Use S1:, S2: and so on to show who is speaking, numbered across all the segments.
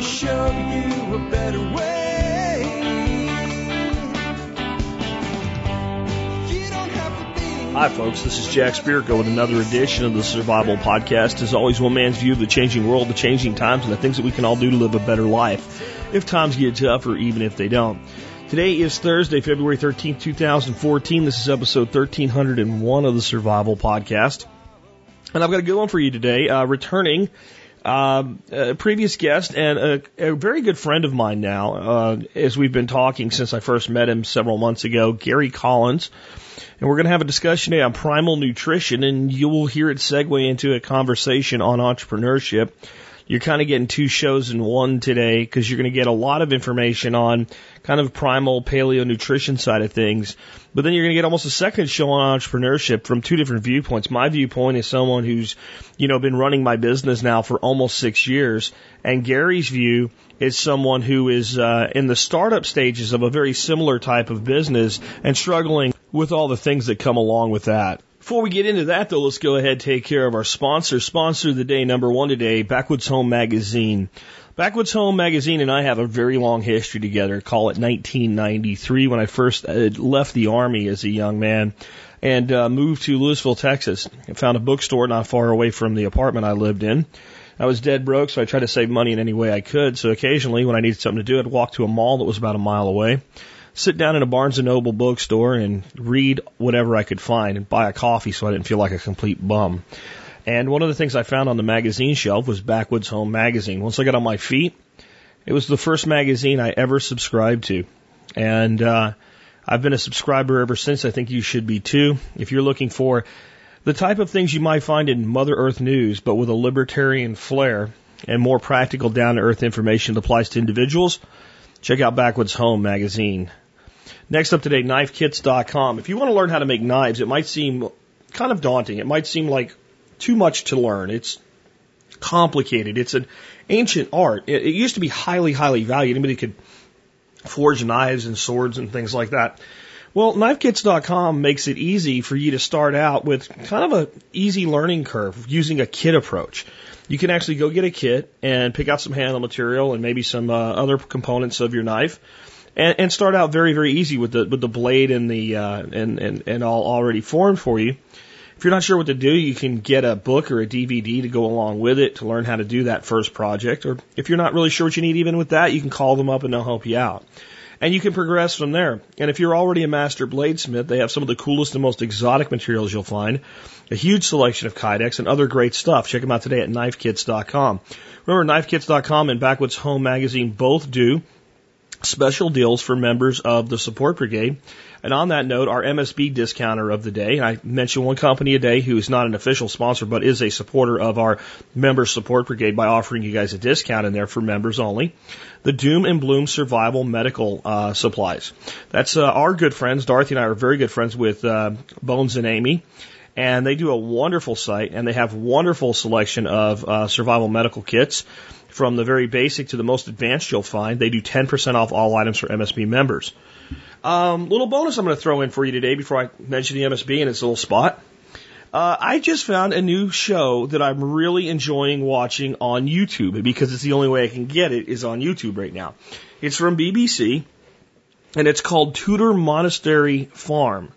S1: show you a better way.
S2: Hi, folks. This is Jack Spirko with another edition of the Survival Podcast. As always, one man's view of the changing world, the changing times, and the things that we can all do to live a better life if times get tough or even if they don't. Today is Thursday, February 13th, 2014. This is episode 1301 of the Survival Podcast. And I've got a good one for you today. Uh, returning um, a previous guest and a, a very good friend of mine now, uh, as we've been talking since I first met him several months ago, Gary Collins. And we're going to have a discussion today on primal nutrition, and you will hear it segue into a conversation on entrepreneurship. You're kind of getting two shows in one today because you're going to get a lot of information on kind of primal paleo nutrition side of things. But then you're going to get almost a second show on entrepreneurship from two different viewpoints. My viewpoint is someone who's, you know, been running my business now for almost six years. And Gary's view is someone who is uh, in the startup stages of a very similar type of business and struggling with all the things that come along with that. Before we get into that, though, let's go ahead and take care of our sponsor. Sponsor of the day, number one today, Backwoods Home Magazine. Backwoods Home Magazine and I have a very long history together. Call it 1993 when I first uh, left the Army as a young man and uh, moved to Lewisville, Texas. I found a bookstore not far away from the apartment I lived in. I was dead broke, so I tried to save money in any way I could. So occasionally, when I needed something to do, I'd walk to a mall that was about a mile away, sit down in a Barnes and Noble bookstore, and read whatever I could find, and buy a coffee so I didn't feel like a complete bum. And one of the things I found on the magazine shelf was Backwoods Home Magazine. Once I got on my feet, it was the first magazine I ever subscribed to. And uh, I've been a subscriber ever since. I think you should be too. If you're looking for the type of things you might find in Mother Earth news, but with a libertarian flair and more practical, down to earth information that applies to individuals, check out Backwoods Home magazine. Next up today, knifekits.com. If you want to learn how to make knives, it might seem kind of daunting. It might seem like too much to learn. It's complicated. It's an ancient art. It, it used to be highly, highly valued. Anybody could forge knives and swords and things like that. Well, knifekits.com makes it easy for you to start out with kind of a easy learning curve using a kit approach. You can actually go get a kit and pick out some handle material and maybe some uh, other components of your knife, and, and start out very very easy with the with the blade and the uh, and, and and all already formed for you. If you're not sure what to do, you can get a book or a DVD to go along with it to learn how to do that first project. Or if you're not really sure what you need even with that, you can call them up and they'll help you out and you can progress from there. And if you're already a master bladesmith, they have some of the coolest and most exotic materials you'll find, a huge selection of kydex and other great stuff. Check them out today at knifekits.com. Remember, knifekits.com and Backwoods Home Magazine both do special deals for members of the support brigade. And on that note, our MSB discounter of the day, I mentioned one company a day who is not an official sponsor, but is a supporter of our member support brigade by offering you guys a discount in there for members only. The Doom and Bloom Survival Medical uh, Supplies. That's uh, our good friends. Dorothy and I are very good friends with uh, Bones and Amy and they do a wonderful site and they have wonderful selection of uh, survival medical kits from the very basic to the most advanced you'll find. They do 10% off all items for MSB members. Um, little bonus I'm going to throw in for you today before I mention the MSB in its little spot. Uh, I just found a new show that I'm really enjoying watching on YouTube because it's the only way I can get it is on YouTube right now. It's from BBC and it's called Tudor Monastery Farm.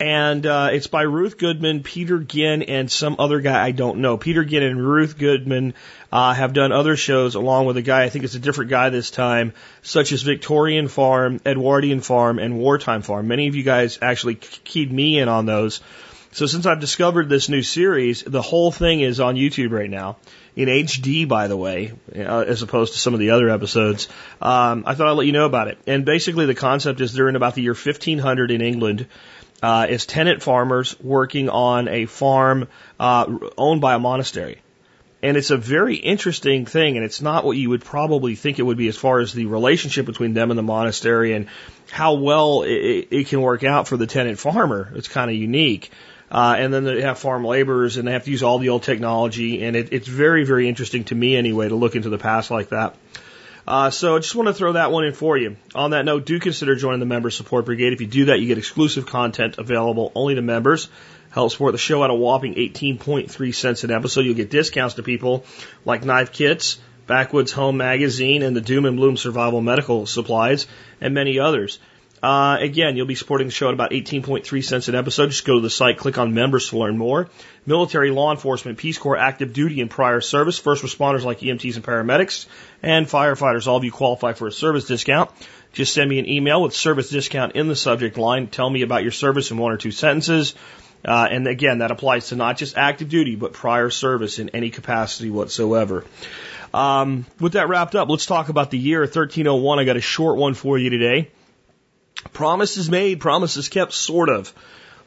S2: And uh, it's by Ruth Goodman, Peter Ginn, and some other guy I don't know. Peter Ginn and Ruth Goodman uh, have done other shows along with a guy, I think it's a different guy this time, such as Victorian Farm, Edwardian Farm, and Wartime Farm. Many of you guys actually keyed me in on those. So since I've discovered this new series, the whole thing is on YouTube right now. In HD, by the way, uh, as opposed to some of the other episodes. Um, I thought I'd let you know about it. And basically the concept is they're in about the year 1500 in England uh, is tenant farmers working on a farm uh, owned by a monastery. And it's a very interesting thing, and it's not what you would probably think it would be as far as the relationship between them and the monastery and how well it, it can work out for the tenant farmer. It's kind of unique. Uh, and then they have farm laborers and they have to use all the old technology, and it, it's very, very interesting to me anyway to look into the past like that. Uh, so I just want to throw that one in for you. On that note, do consider joining the Member Support Brigade. If you do that, you get exclusive content available only to members. Help support the show at a whopping 18.3 cents an episode. You'll get discounts to people like knife kits, Backwoods Home Magazine, and the Doom and Bloom Survival Medical Supplies, and many others. Uh, again, you'll be supporting the show at about 18.3 cents an episode. Just go to the site, click on members to learn more. Military, law enforcement, Peace Corps, active duty and prior service, first responders like EMTs and paramedics, and firefighters. All of you qualify for a service discount. Just send me an email with service discount in the subject line. Tell me about your service in one or two sentences. Uh, and again, that applies to not just active duty, but prior service in any capacity whatsoever. Um, with that wrapped up, let's talk about the year 1301. I got a short one for you today. Promises made, promises kept, sort of.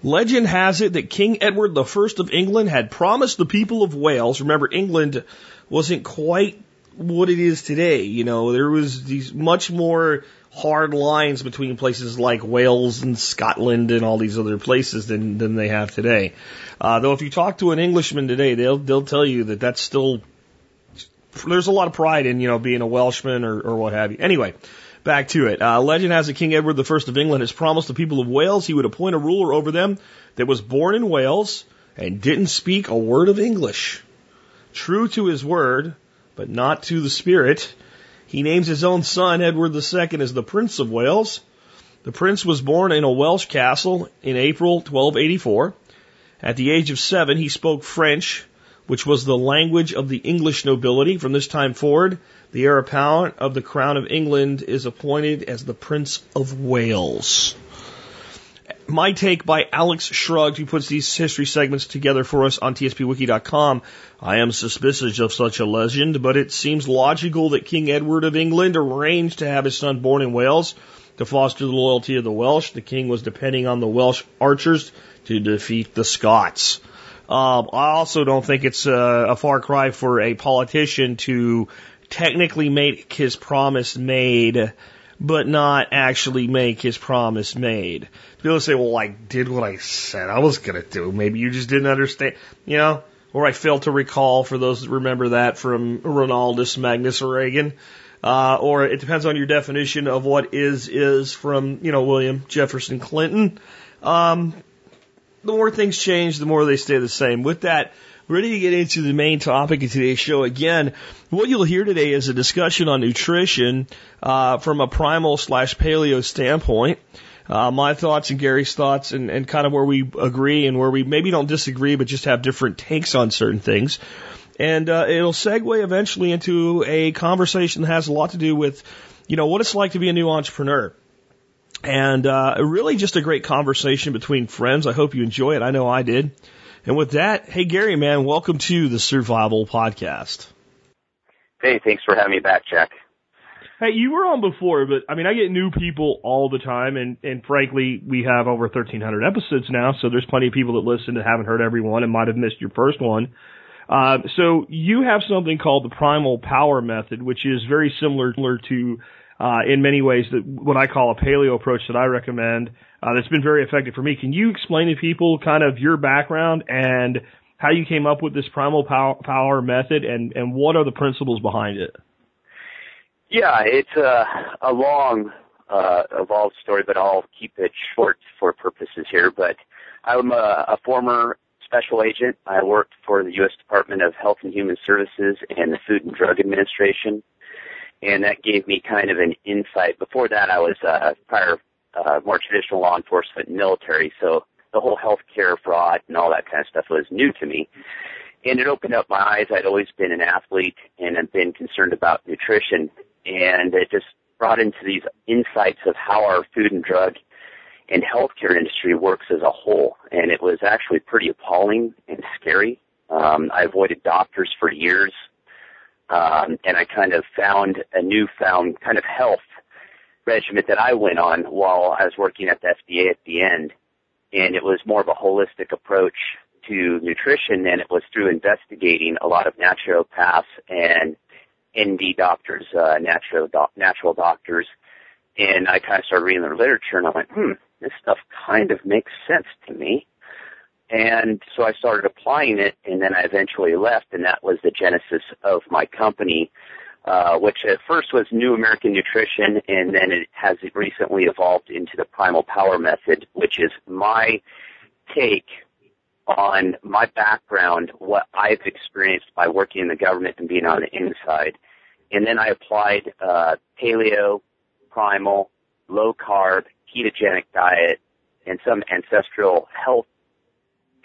S2: Legend has it that King Edward I of England had promised the people of Wales, remember England wasn't quite what it is today, you know, there was these much more hard lines between places like Wales and Scotland and all these other places than, than they have today. Uh, though if you talk to an Englishman today, they'll, they'll tell you that that's still, there's a lot of pride in, you know, being a Welshman or, or what have you. Anyway, Back to it. Uh, legend has it King Edward I of England has promised the people of Wales he would appoint a ruler over them that was born in Wales and didn't speak a word of English. True to his word, but not to the spirit, he names his own son Edward II as the Prince of Wales. The prince was born in a Welsh castle in April 1284. At the age of seven, he spoke French, which was the language of the English nobility. From this time forward, the heir apparent of the crown of England is appointed as the Prince of Wales. My take by Alex Shrugged, who puts these history segments together for us on tspwiki.com. I am suspicious of such a legend, but it seems logical that King Edward of England arranged to have his son born in Wales to foster the loyalty of the Welsh. The king was depending on the Welsh archers to defeat the Scots. Um, I also don't think it's a, a far cry for a politician to technically make his promise made, but not actually make his promise made. People say, well, I did what I said I was going to do. Maybe you just didn't understand, you know, or I failed to recall for those that remember that from Ronaldus Magnus Reagan. Uh, or it depends on your definition of what is is from, you know, William Jefferson Clinton. Um, the more things change, the more they stay the same. With that, ready to get into the main topic of today's show. Again, what you'll hear today is a discussion on nutrition uh, from a primal slash paleo standpoint. Uh, my thoughts and Gary's thoughts, and, and kind of where we agree and where we maybe don't disagree, but just have different takes on certain things. And uh, it'll segue eventually into a conversation that has a lot to do with, you know, what it's like to be a new entrepreneur. And uh, really just a great conversation between friends. I hope you enjoy it. I know I did. And with that, hey Gary, man, welcome to the Survival Podcast.
S3: Hey, thanks for having me back, Jack.
S2: Hey, you were on before, but I mean, I get new people all the time, and and frankly, we have over 1,300 episodes now, so there's plenty of people that listen that haven't heard everyone and might have missed your first one. Uh, so you have something called the Primal Power Method, which is very similar to, uh, in many ways, that what I call a paleo approach that I recommend uh, that's been very effective for me. Can you explain to people kind of your background and how you came up with this primal power, power method and, and what are the principles behind it?
S3: Yeah, it's a, a long, uh, evolved story, but I'll keep it short for purposes here. But I'm a, a former special agent. I worked for the U.S. Department of Health and Human Services and the Food and Drug Administration. And that gave me kind of an insight. Before that, I was a prior uh, more traditional law enforcement and military. So the whole healthcare fraud and all that kind of stuff was new to me. And it opened up my eyes. I'd always been an athlete and I've been concerned about nutrition. And it just brought into these insights of how our food and drug and healthcare industry works as a whole. And it was actually pretty appalling and scary. Um, I avoided doctors for years. Um, and I kind of found a newfound kind of health regiment that I went on while I was working at the FDA at the end. And it was more of a holistic approach to nutrition and it was through investigating a lot of naturopaths and ND doctors, uh, natural, doc, natural doctors. And I kind of started reading their literature and I went, hmm, this stuff kind of makes sense to me. And so I started applying it and then I eventually left and that was the genesis of my company uh, which at first was New American Nutrition, and then it has recently evolved into the Primal Power Method, which is my take on my background, what I've experienced by working in the government and being on the inside, and then I applied uh, paleo, primal, low carb, ketogenic diet, and some ancestral health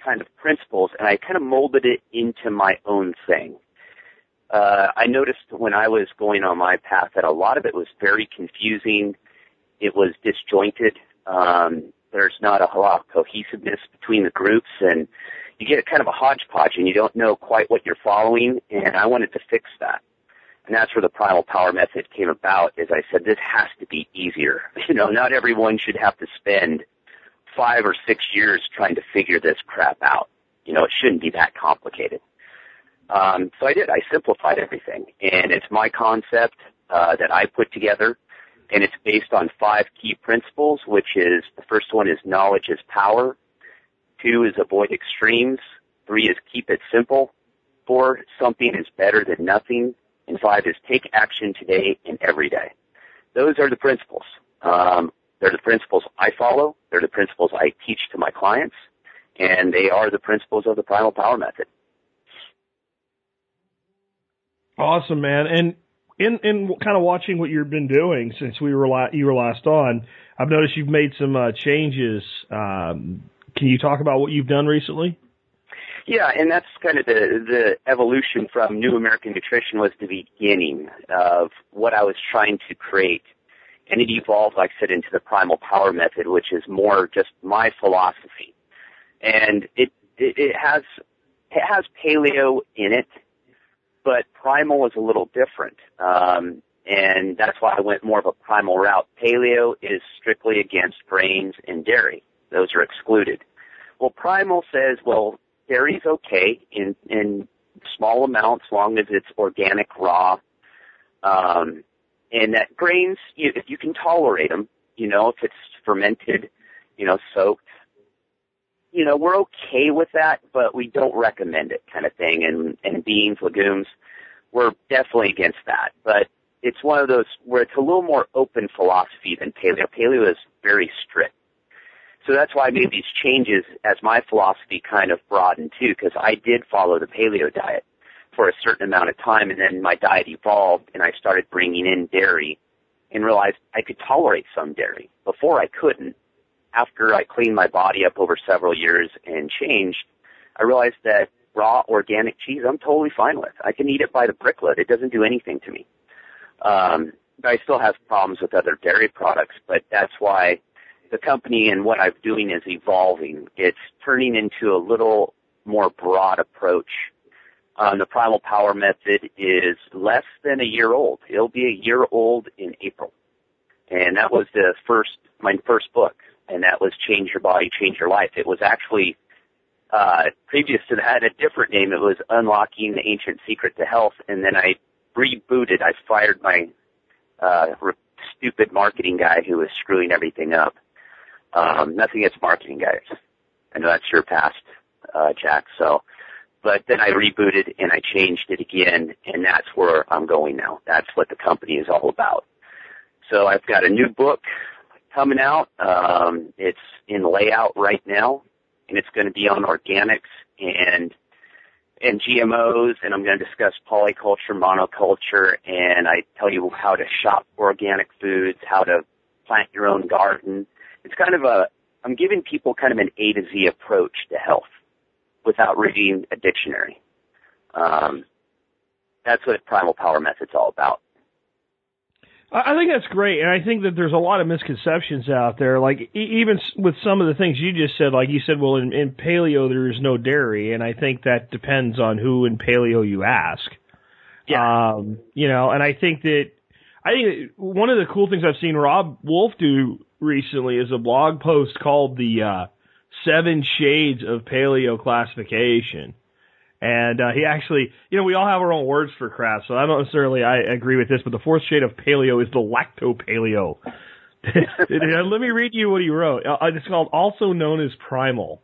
S3: kind of principles, and I kind of molded it into my own thing. Uh, I noticed when I was going on my path that a lot of it was very confusing. It was disjointed. Um, there's not a lot of cohesiveness between the groups, and you get kind of a hodgepodge, and you don't know quite what you're following. And I wanted to fix that. And that's where the primal power method came about. Is I said this has to be easier. You know, not everyone should have to spend five or six years trying to figure this crap out. You know, it shouldn't be that complicated. Um, so I did. I simplified everything, and it's my concept uh, that I put together, and it's based on five key principles. Which is the first one is knowledge is power. Two is avoid extremes. Three is keep it simple. Four, something is better than nothing. And five is take action today and every day. Those are the principles. Um, they're the principles I follow. They're the principles I teach to my clients, and they are the principles of the Primal Power Method.
S2: Awesome, man. And in in kind of watching what you've been doing since we were la- you were last on, I've noticed you've made some uh, changes. Um, can you talk about what you've done recently?
S3: Yeah, and that's kind of the the evolution from New American Nutrition was the beginning of what I was trying to create, and it evolved, like I said, into the Primal Power Method, which is more just my philosophy, and it it, it has it has paleo in it, but primal is a little different. Um, and that's why I went more of a primal route. Paleo is strictly against grains and dairy. Those are excluded. Well, primal says, well, dairy's okay in in small amounts, long as it's organic, raw, um, and that grains, you, if you can tolerate them, you know, if it's fermented, you know, soaked, you know, we're okay with that, but we don't recommend it, kind of thing. And and beans, legumes, we're definitely against that. But it's one of those where it's a little more open philosophy than paleo. Paleo is very strict. So that's why I made these changes as my philosophy kind of broadened too, because I did follow the paleo diet for a certain amount of time, and then my diet evolved, and I started bringing in dairy, and realized I could tolerate some dairy. Before I couldn't. After I cleaned my body up over several years and changed, I realized that raw organic cheese I'm totally fine with. I can eat it by the bricklet. It doesn't do anything to me. Um, but I still have problems with other dairy products, but that's why the company and what I'm doing is evolving. It's turning into a little more broad approach. Um, the Primal Power Method is less than a year old. It'll be a year old in April. And that was the first, my first book. And that was Change Your Body, Change Your Life. It was actually, uh, previous to that, a different name. It was Unlocking the Ancient Secret to Health. And then I rebooted. I fired my, uh, re- stupid marketing guy who was screwing everything up um, nothing against marketing guys. I know that's your past, uh, Jack. So, but then I rebooted and I changed it again, and that's where I'm going now. That's what the company is all about. So I've got a new book coming out. Um, it's in layout right now, and it's going to be on organics and and GMOs, and I'm going to discuss polyculture, monoculture, and I tell you how to shop organic foods, how to plant your own garden, it's kind of a, I'm giving people kind of an A to Z approach to health without reading a dictionary. Um, that's what Primal Power Method's all about.
S2: I think that's great, and I think that there's a lot of misconceptions out there. Like even with some of the things you just said, like you said, well, in, in paleo there is no dairy, and I think that depends on who in paleo you ask.
S3: Yeah.
S2: Um, you know, and I think that I think one of the cool things I've seen Robb Wolf do recently is a blog post called the uh, Seven Shades of Paleo Classification. And uh, he actually, you know, we all have our own words for crap, so I don't necessarily I agree with this, but the fourth shade of paleo is the lacto paleo. Let me read you what he wrote. Uh, it's called also known as primal.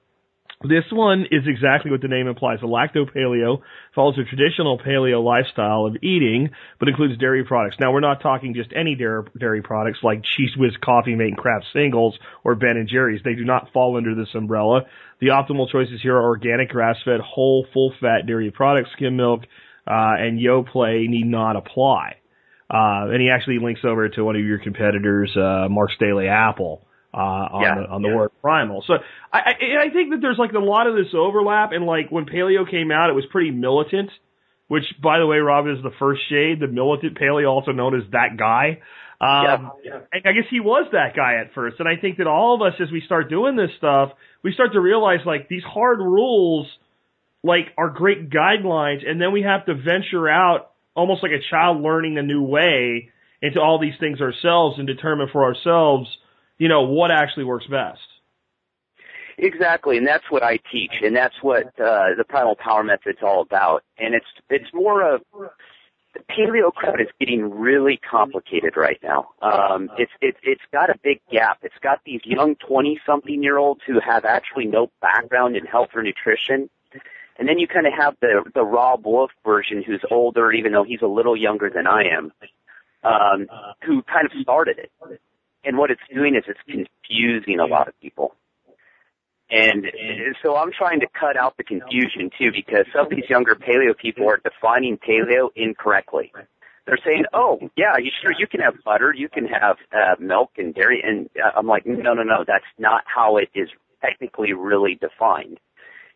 S2: This one is exactly what the name implies. The lacto paleo follows a traditional paleo lifestyle of eating, but includes dairy products. Now, we're not talking just any dairy, products like Cheez Whiz Coffee Mate and Kraft Singles or Ben and Jerry's. They do not fall under this umbrella. The optimal choices here are organic, grass-fed, whole, full-fat dairy products, skim milk, uh, and Yoplait need not apply. Uh, and he actually links over to one of your competitors, uh, Mark's Daily Apple, uh, on
S3: Yeah,
S2: the, on the
S3: yeah.
S2: word primal. So I, I, I think that there's like a lot of this overlap and like when paleo came out, it was pretty militant, which by the way, Robb is the first shade, the militant paleo, also known as that guy. Um,
S3: Yeah.
S2: I I guess he was that guy at first. And I think that all of us, as we start doing this stuff, we start to realize like these hard rules, like are great guidelines. And then we have to venture out almost like a child learning a new way into all these things ourselves and determine for ourselves, you know, what actually works best.
S3: Exactly, and that's what I teach, and that's what uh, the primal power method's all about. And it's it's more of the paleo crowd is getting really complicated right now. Um, it's it's it's got a big gap. It's got these young twenty something year olds who have actually no background in health or nutrition, and then you kind of have the the Robb Wolf version who's older, even though he's a little younger than I am, um, who kind of started it. And what it's doing is it's confusing a lot of people. And so I'm trying to cut out the confusion too because some of these younger paleo people are defining paleo incorrectly. They're saying, "Oh, yeah, you sure you can have butter, you can have uh, milk and dairy," and uh, I'm like, "No, no, no, that's not how it is technically really defined."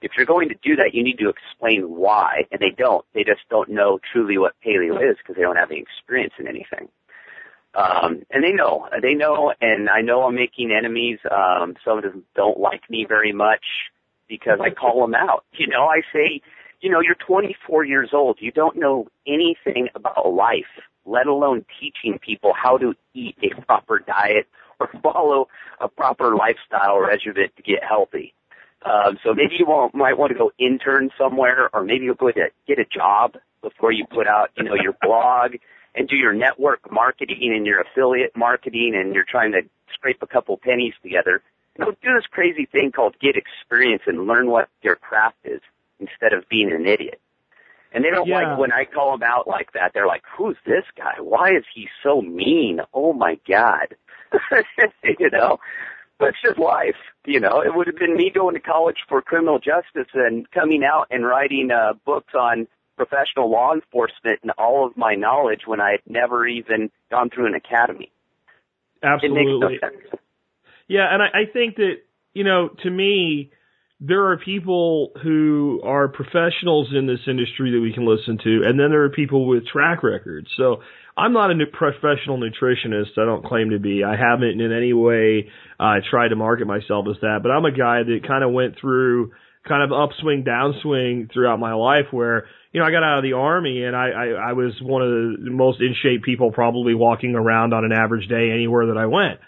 S3: If you're going to do that, you need to explain why, and they don't. They just don't know truly what paleo is because they don't have any experience in anything. Um, and they know, they know, and I know I'm making enemies. Um, some of them don't like me very much because I call them out. You know, I say, you know, you're 24 years old. You don't know anything about life, let alone teaching people how to eat a proper diet or follow a proper lifestyle regimen to get healthy. Um, so maybe you might want to go intern somewhere, or maybe you'll go to get a job before you put out, you know, your blog and do your network marketing and your affiliate marketing, and you're trying to scrape a couple pennies together. You know, do this crazy thing called get experience and learn what your craft is instead of being an idiot. And they don't
S2: Yeah.
S3: like when I call them out like that. They're like, "Who's this guy? Why is he so mean? Oh my god!" you know, but it's just life. You know, it would have been me going to college for criminal justice and coming out and writing uh, books on professional law enforcement and all of my knowledge when I had never even gone through an academy.
S2: Absolutely.
S3: It makes no sense.
S2: Yeah, and I, I think that you know, to me, there are people who are professionals in this industry that we can listen to, and then there are people with track records. So I'm not a professional nutritionist. I don't claim to be. I haven't in any way uh, tried to market myself as that, but I'm a guy that kind of went through kind of upswing, downswing throughout my life where, you know, I got out of the army and I, I, I was one of the most in shape people probably walking around on an average day anywhere that I went.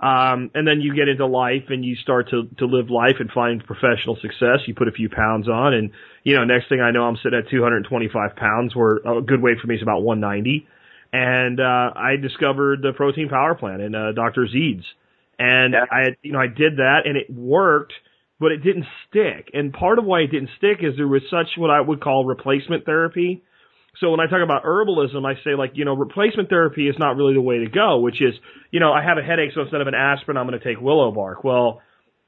S2: Um, and then you get into life and you start to, to live life and find professional success. You put a few pounds on and, you know, next thing I know, I'm sitting at 225 pounds where a good weight for me is about 190. And, uh, I discovered the protein power plant and, uh, Dr. Zeed's. And
S3: Yeah.
S2: I, you know, I did that and it worked, but it didn't stick. And part of why it didn't stick is there was such what I would call replacement therapy. So when I talk about herbalism, I say like, you know, replacement therapy is not really the way to go, which is, you know, I have a headache, so instead of an aspirin, I'm going to take willow bark. Well,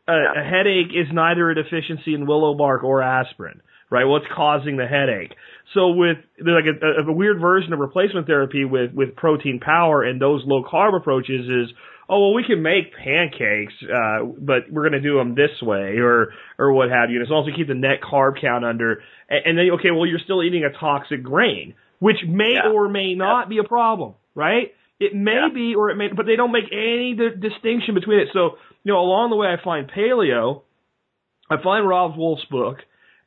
S2: a, a headache is neither a deficiency in willow bark or aspirin, right? What's causing the headache? So with there's like a, a, a weird version of replacement therapy with with protein power and those low carb approaches is oh well we can make pancakes uh but we're going to do them this way or or what have you and as long as we keep the net carb count under and, and then okay well you're still eating a toxic grain which may
S3: Yeah.
S2: or may not be a problem right it may
S3: Yeah.
S2: be or it may but they don't make any di- distinction between it so you know along the way I find paleo I find Robb Wolf's book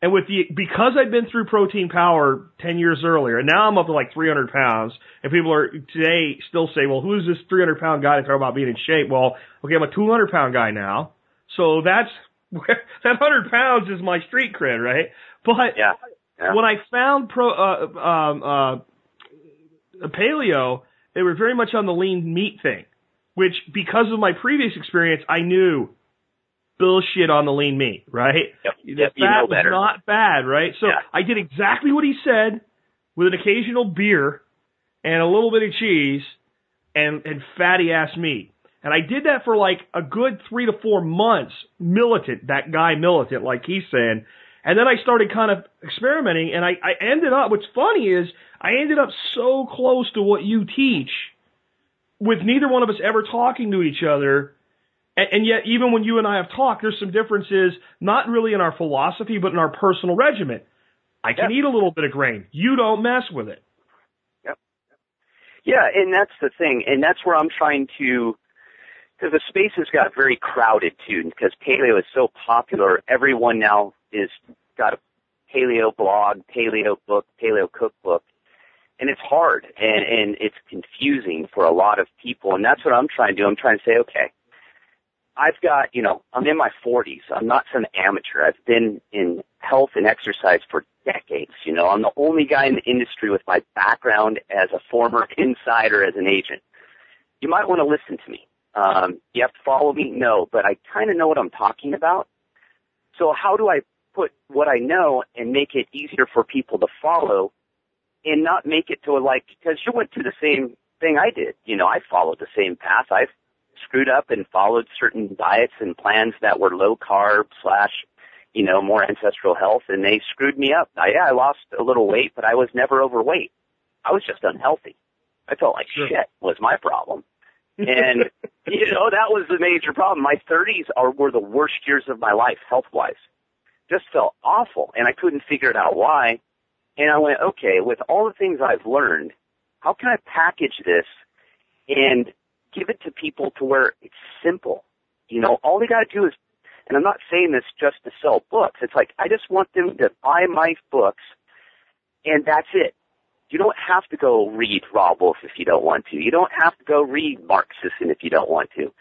S2: and with the because I've been through protein power ten years earlier, and now I'm up to like 300 pounds, and people are today still say, "Well, who's this 300 pound guy to talk about being in shape?" Well, okay, I'm a 200 pound guy now, so that's that 100 pounds is my street cred, right? But
S3: Yeah. Yeah.
S2: when I found pro uh, um, uh, paleo, they were very much on the lean meat thing, which because of my previous experience, I knew bullshit on the lean meat, right?
S3: Yep.
S2: The
S3: Yep, you
S2: fat
S3: know
S2: was
S3: better.
S2: not bad, right? So
S3: Yeah.
S2: I did exactly what he said with an occasional beer and a little bit of cheese and, and fatty ass meat. And I did that for like a good three to four months, militant, that guy militant, like he's saying. And then I started kind of experimenting and I, I ended up, what's funny is I ended up so close to what you teach with neither one of us ever talking to each other. And, yet, even when you and I have talked, there's some differences, not really in our philosophy, but in our personal regimen. I can eat a little bit of grain. You don't mess with it. Yep.
S3: Yeah, and that's the thing, and that's where I'm trying to, because the space has got very crowded too, because paleo is so popular. Everyone now is got a paleo blog, paleo book, paleo cookbook, and it's hard and and it's confusing for a lot of people, and that's what I'm trying to do. I'm trying to say, okay, I've got, you know, I'm in my 40s. I'm not some amateur. I've been in health and exercise for decades. You know, I'm the only guy in the industry with my background as a former insider as an agent. You might want to listen to me. Um, you have to follow me? No, but I kind of know what I'm talking about. So how do I put what I know and make it easier for people to follow and not make it to a like, because you went to the same thing I did. You know, I followed the same path. I've screwed up and followed certain diets and plans that were low carb slash, you know, more ancestral health and they screwed me up. I, yeah, I lost a little weight, but I was never overweight. I was just unhealthy. I felt like
S2: Sure.
S3: shit was my problem. And, you know, that was the major problem. My 30s are, were the worst years of my life, health-wise. Just felt awful, and I couldn't figure it out why. And I went, okay, with all the things I've learned, how can I package this and give it to people to where it's simple? You know, all they got to do is, and I'm not saying this just to sell books. It's like I just want them to buy my books, and that's it. You don't have to go read Robb Wolf if you don't want to. You don't have to go read Mark Sisson if you don't want to.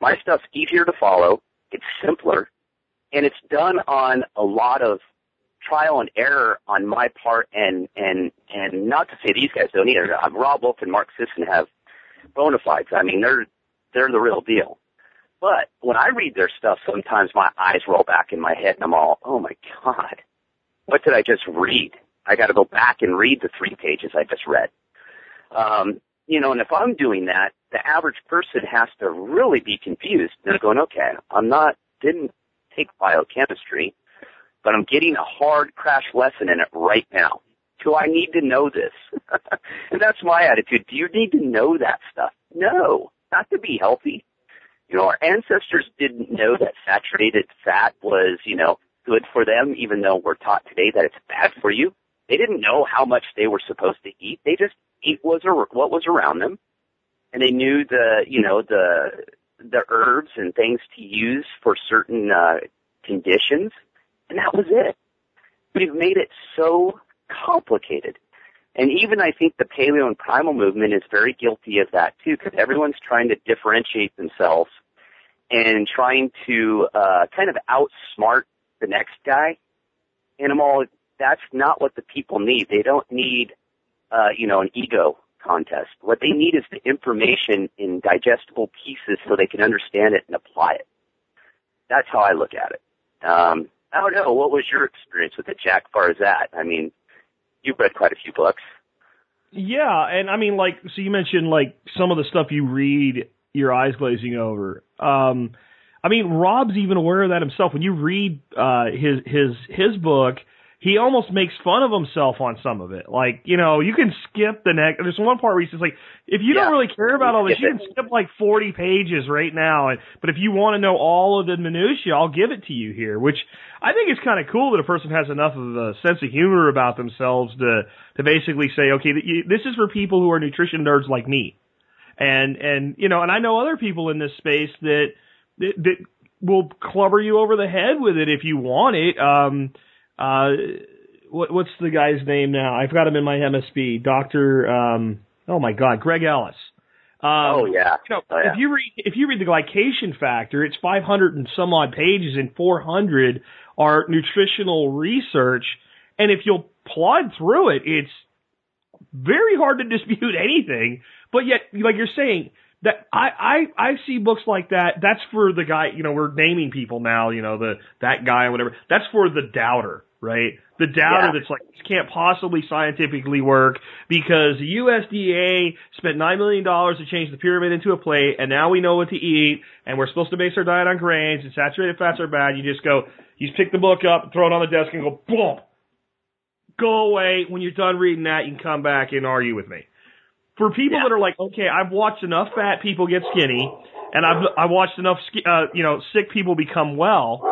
S3: My stuff's easier to follow. It's simpler, and it's done on a lot of trial and error on my part, and and and not to say these guys don't either. Uh, Robb Wolf and Mark Sisson have bona fides. I mean, they're they're the real deal. But when I read their stuff, sometimes my eyes roll back in my head, and I'm all, oh my god, what did I just read? I got to go back and read the three pages I just read. Um, you know, and if I'm doing that, the average person has to really be confused. They're going, okay, I'm not didn't take biochemistry, but I'm getting a hard crash lesson in it right now. Do I need to know this? and that's my attitude. Do you need to know that stuff? No, not to be healthy. You know, our ancestors didn't know that saturated fat was, you know, good for them, even though we're taught today that it's bad for you. They didn't know how much they were supposed to eat. They just ate was, what was around them. And they knew the, you know, the, the herbs and things to use for certain, uh, conditions. And that was it. We've made it so complicated. And even I think the paleo and primal movement is very guilty of that too, because everyone's trying to differentiate themselves and trying to uh, kind of outsmart the next guy. And I'm all, that's not what the people need. They don't need, uh, you know, an ego contest. What they need is the information in digestible pieces so they can understand it and apply it. That's how I look at it. Um, I don't know. What was your experience with it, Jack? Far as that, I mean, you've read quite a few books.
S2: Yeah, and I mean, like, so you mentioned like some of the stuff you read, your eyes glazing over. Um, I mean, Robb's even aware of that himself. When you read uh, his his his book, he almost makes fun of himself on some of it. Like, you know, you can skip the next. There's one part where he says, like, if you
S3: Yeah.
S2: don't really care about all this, you can skip like 40 pages right now. And, but if you want to know all of the minutia, I'll give it to you here. Which I think is kind of cool that a person has enough of a sense of humor about themselves to to basically say, okay, this is for people who are nutrition nerds like me. And and you know, and I know other people in this space that that, that will clubber you over the head with it if you want it. Um, uh, what, what's the guy's name now? I've got him in my MSB, Doctor. Um, oh my God, Greg Ellis. Um,
S3: oh yeah.
S2: you know,
S3: Oh, yeah.
S2: if you read if you read the glycation factor, it's 500 and some odd pages, and 400 are nutritional research. And if you'll plod through it, it's very hard to dispute anything. But yet, like you're saying, that I, I I see books like that. That's for the guy. You know, we're naming people now. You know, the that guy or whatever. That's for the doubter, right? The doubter
S3: Yeah.
S2: that's like this can't possibly scientifically work because the USDA spent nine million dollars to change the pyramid into a plate, and now we know what to eat, and we're supposed to base our diet on grains, and saturated fats are bad. You just go, you just pick the book up, throw it on the desk, and go boom. Go away. When you're done reading that, you can come back and argue with me for people
S3: Yeah.
S2: that are like, okay, I've watched enough fat people get skinny, and I've I watched enough uh, you know sick people become well.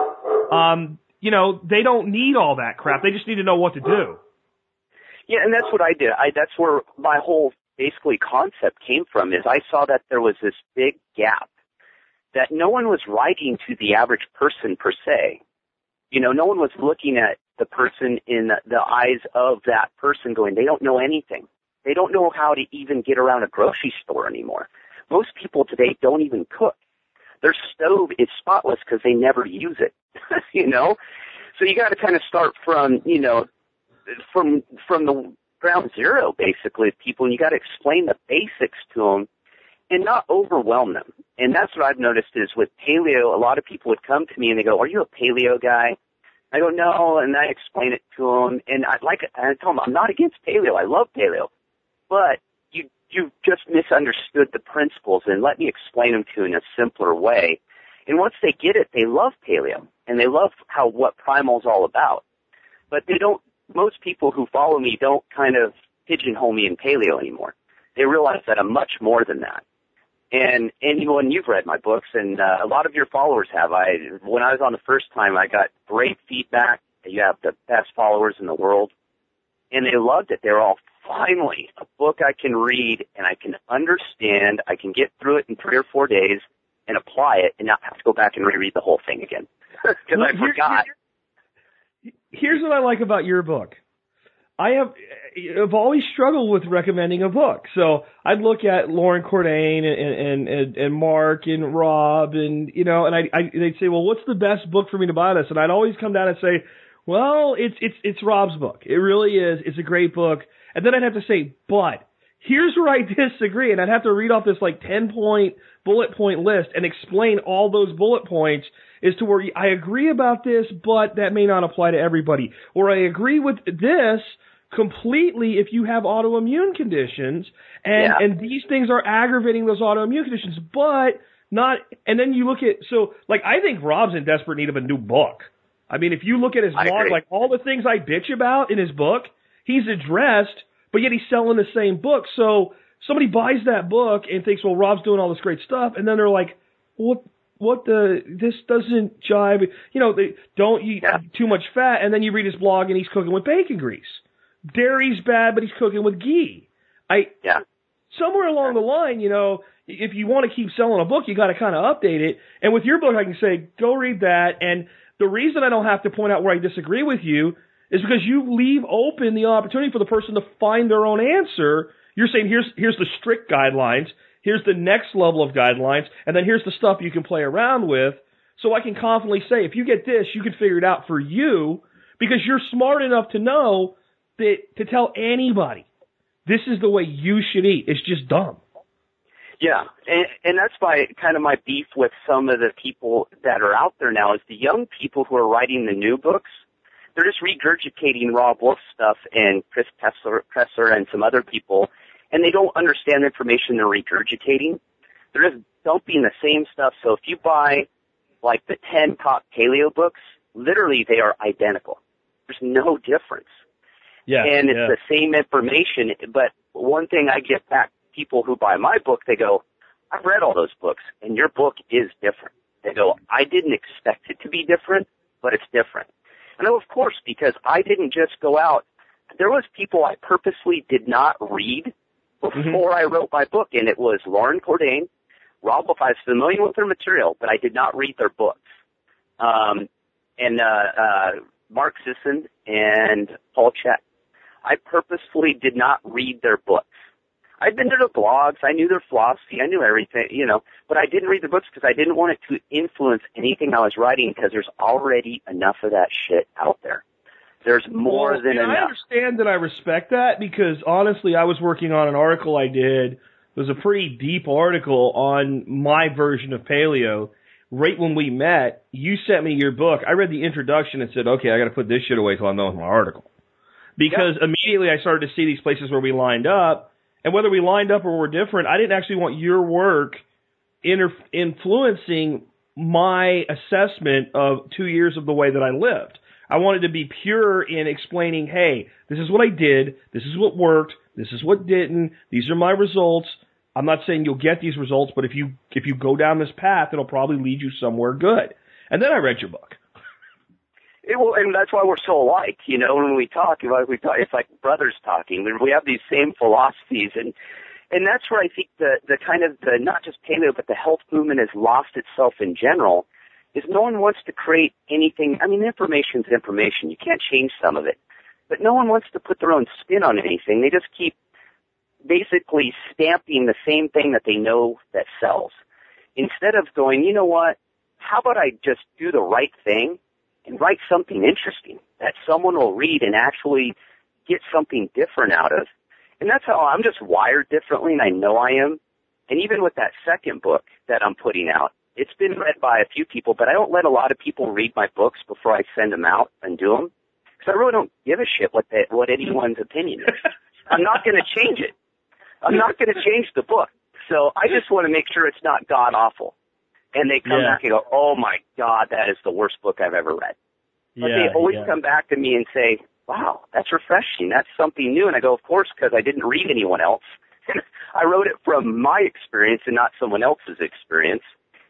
S2: Um, you know, they don't need all that crap. They just need to know what to do.
S3: Yeah, and that's what I did. I that's where my whole basically concept came from is I saw that there was this big gap that no one was writing to the average person per se. You know, no one was looking at the person in the eyes of that person going, they don't know anything. They don't know how to even get around a grocery store anymore. Most people today don't even cook. Their stove is spotless because they never use it. you know? So you got to kind of start from, you know, from from the ground zero basically of people and you got to explain the basics to them and not overwhelm them and that's what i've noticed is with paleo a lot of people would come to me and they go are you a paleo guy i go no and i explain it to them and i like i tell them i'm not against paleo i love paleo but you you just misunderstood the principles and let me explain them to you in a simpler way and once they get it they love paleo and they love how what primal's all about but they don't most people who follow me don't kind of pigeonhole me in paleo anymore. They realize that I'm much more than that. And anyone you've read my books, and uh, a lot of your followers have. I when I was on the first time, I got great feedback. You have the best followers in the world, and they loved it. They were all finally a book I can read and I can understand. I can get through it in three or four days and apply it, and not have to go back and reread the whole thing again because
S2: Well,
S3: I
S2: here-
S3: forgot.
S2: Here's what I like about your book. I have I've always struggled with recommending a book. So I'd look at Loren Cordain and and and, and Mark and Robb and you know and I, I they'd say, well, what's the best book for me to buy this? And I'd always come down and say, well, it's it's it's Robb's book. It really is. It's a great book. And then I'd have to say, but here's where I disagree, and I'd have to read off this like ten point bullet point list and explain all those bullet points as to where I agree about this, but that may not apply to everybody. Or I agree with this completely if you have autoimmune conditions and
S3: Yeah.
S2: and these things are aggravating those autoimmune conditions, but not and then you look at so like I think Robb's in desperate need of a new book. I mean, if you look at his
S3: I
S2: blog,
S3: agree.
S2: like all the things I bitch about in his book, he's addressed, but yet he's selling the same book. So somebody buys that book and thinks, well, Robb's doing all this great stuff, and then they're like, what? What the? This doesn't jive. You know, they don't eat
S3: Yeah.
S2: too much fat, and then you read his blog, and he's cooking with bacon grease. Dairy's bad, but he's cooking with ghee. I
S3: Yeah.
S2: somewhere along the line, you know, if you want to keep selling a book, you got to kind of update it. And with your book, I can say, go read that. And the reason I don't have to point out where I disagree with you is because you leave open the opportunity for the person to find their own answer. You're saying here's here's the strict guidelines, here's the next level of guidelines, and then here's the stuff you can play around with. So I can confidently say, if you get this, you can figure it out for you because you're smart enough to know that to tell anybody this is the way you should eat. It's just dumb.
S3: Yeah, and, and that's my kind of my beef with some of the people that are out there now is the young people who are writing the new books. They're just regurgitating Robb Wolf stuff and Chris Kresser, Kresser and some other people, and they don't understand the information they're regurgitating. They're just dumping the same stuff. So if you buy like the 10 top paleo books, literally they are identical. There's no difference
S2: Yeah.
S3: and it's
S2: yeah.
S3: the same information. But one thing I get back, people who buy my book, they go, I've read all those books, and your book is different. They go, I didn't expect it to be different, but it's different. And of course, because I didn't just go out, there was people I purposely did not read before I wrote my book, and it was Loren Cordain, Robb Wolf. I was familiar with their material, but I did not read their books. Um, and uh, uh, Mark Sisson and Paul Chek. I purposefully did not read their books. I'd been to their blogs, I knew their philosophy, I knew everything, you know, but I didn't read the books because I didn't want it to influence anything I was writing because there's already enough of that shit out there. There's more
S2: Well,
S3: than
S2: and I understand that I respect that because honestly, I was working on an article I did It was a pretty deep article on my version of paleo. Right when we met, you sent me your book. I read the introduction and said, "Okay, I got to put this shit away till I'm done with my article." Because immediately I started to see these places where we lined up, and whether we lined up or were different, I didn't actually want your work inter- influencing my assessment of two years of the way that I lived. I wanted to be pure in explaining, hey, this is what I did, this is what worked, this is what didn't, these are my results. I'm not saying you'll get these results, but if you if you go down this path, it'll probably lead you somewhere good. And then I read your book.
S3: It, well, and that's why we're so alike. You know, when we talk, we talk, it's like brothers talking. We have these same philosophies, and and that's where I think the the kind of the not just paleo but the health movement has lost itself in general. Is no one wants to create anything. I mean, information's information. You can't change some of it, but no one wants to put their own spin on anything. They just keep basically stamping the same thing that they know that sells. Instead of going, you know what? How about I just do the right thing and write something interesting that someone will read and actually get something different out of and that's how I'm just wired differently, and I know I am. And even with that second book that I'm putting out, it's been read by a few people, but I don't let a lot of people read my books before I send them out and do them. Because I really don't give a shit what they, what anyone's opinion is. I'm not going to change it. I'm not going to change the book. So I just want to make sure it's not god awful. And they come yeah. back and go, "Oh my god, that is the worst book I've ever read." But yeah, they always yeah. come back to me and say, wow, that's refreshing. That's something new. And I go, of course, because I didn't read anyone else. I wrote it from my experience and not someone else's experience.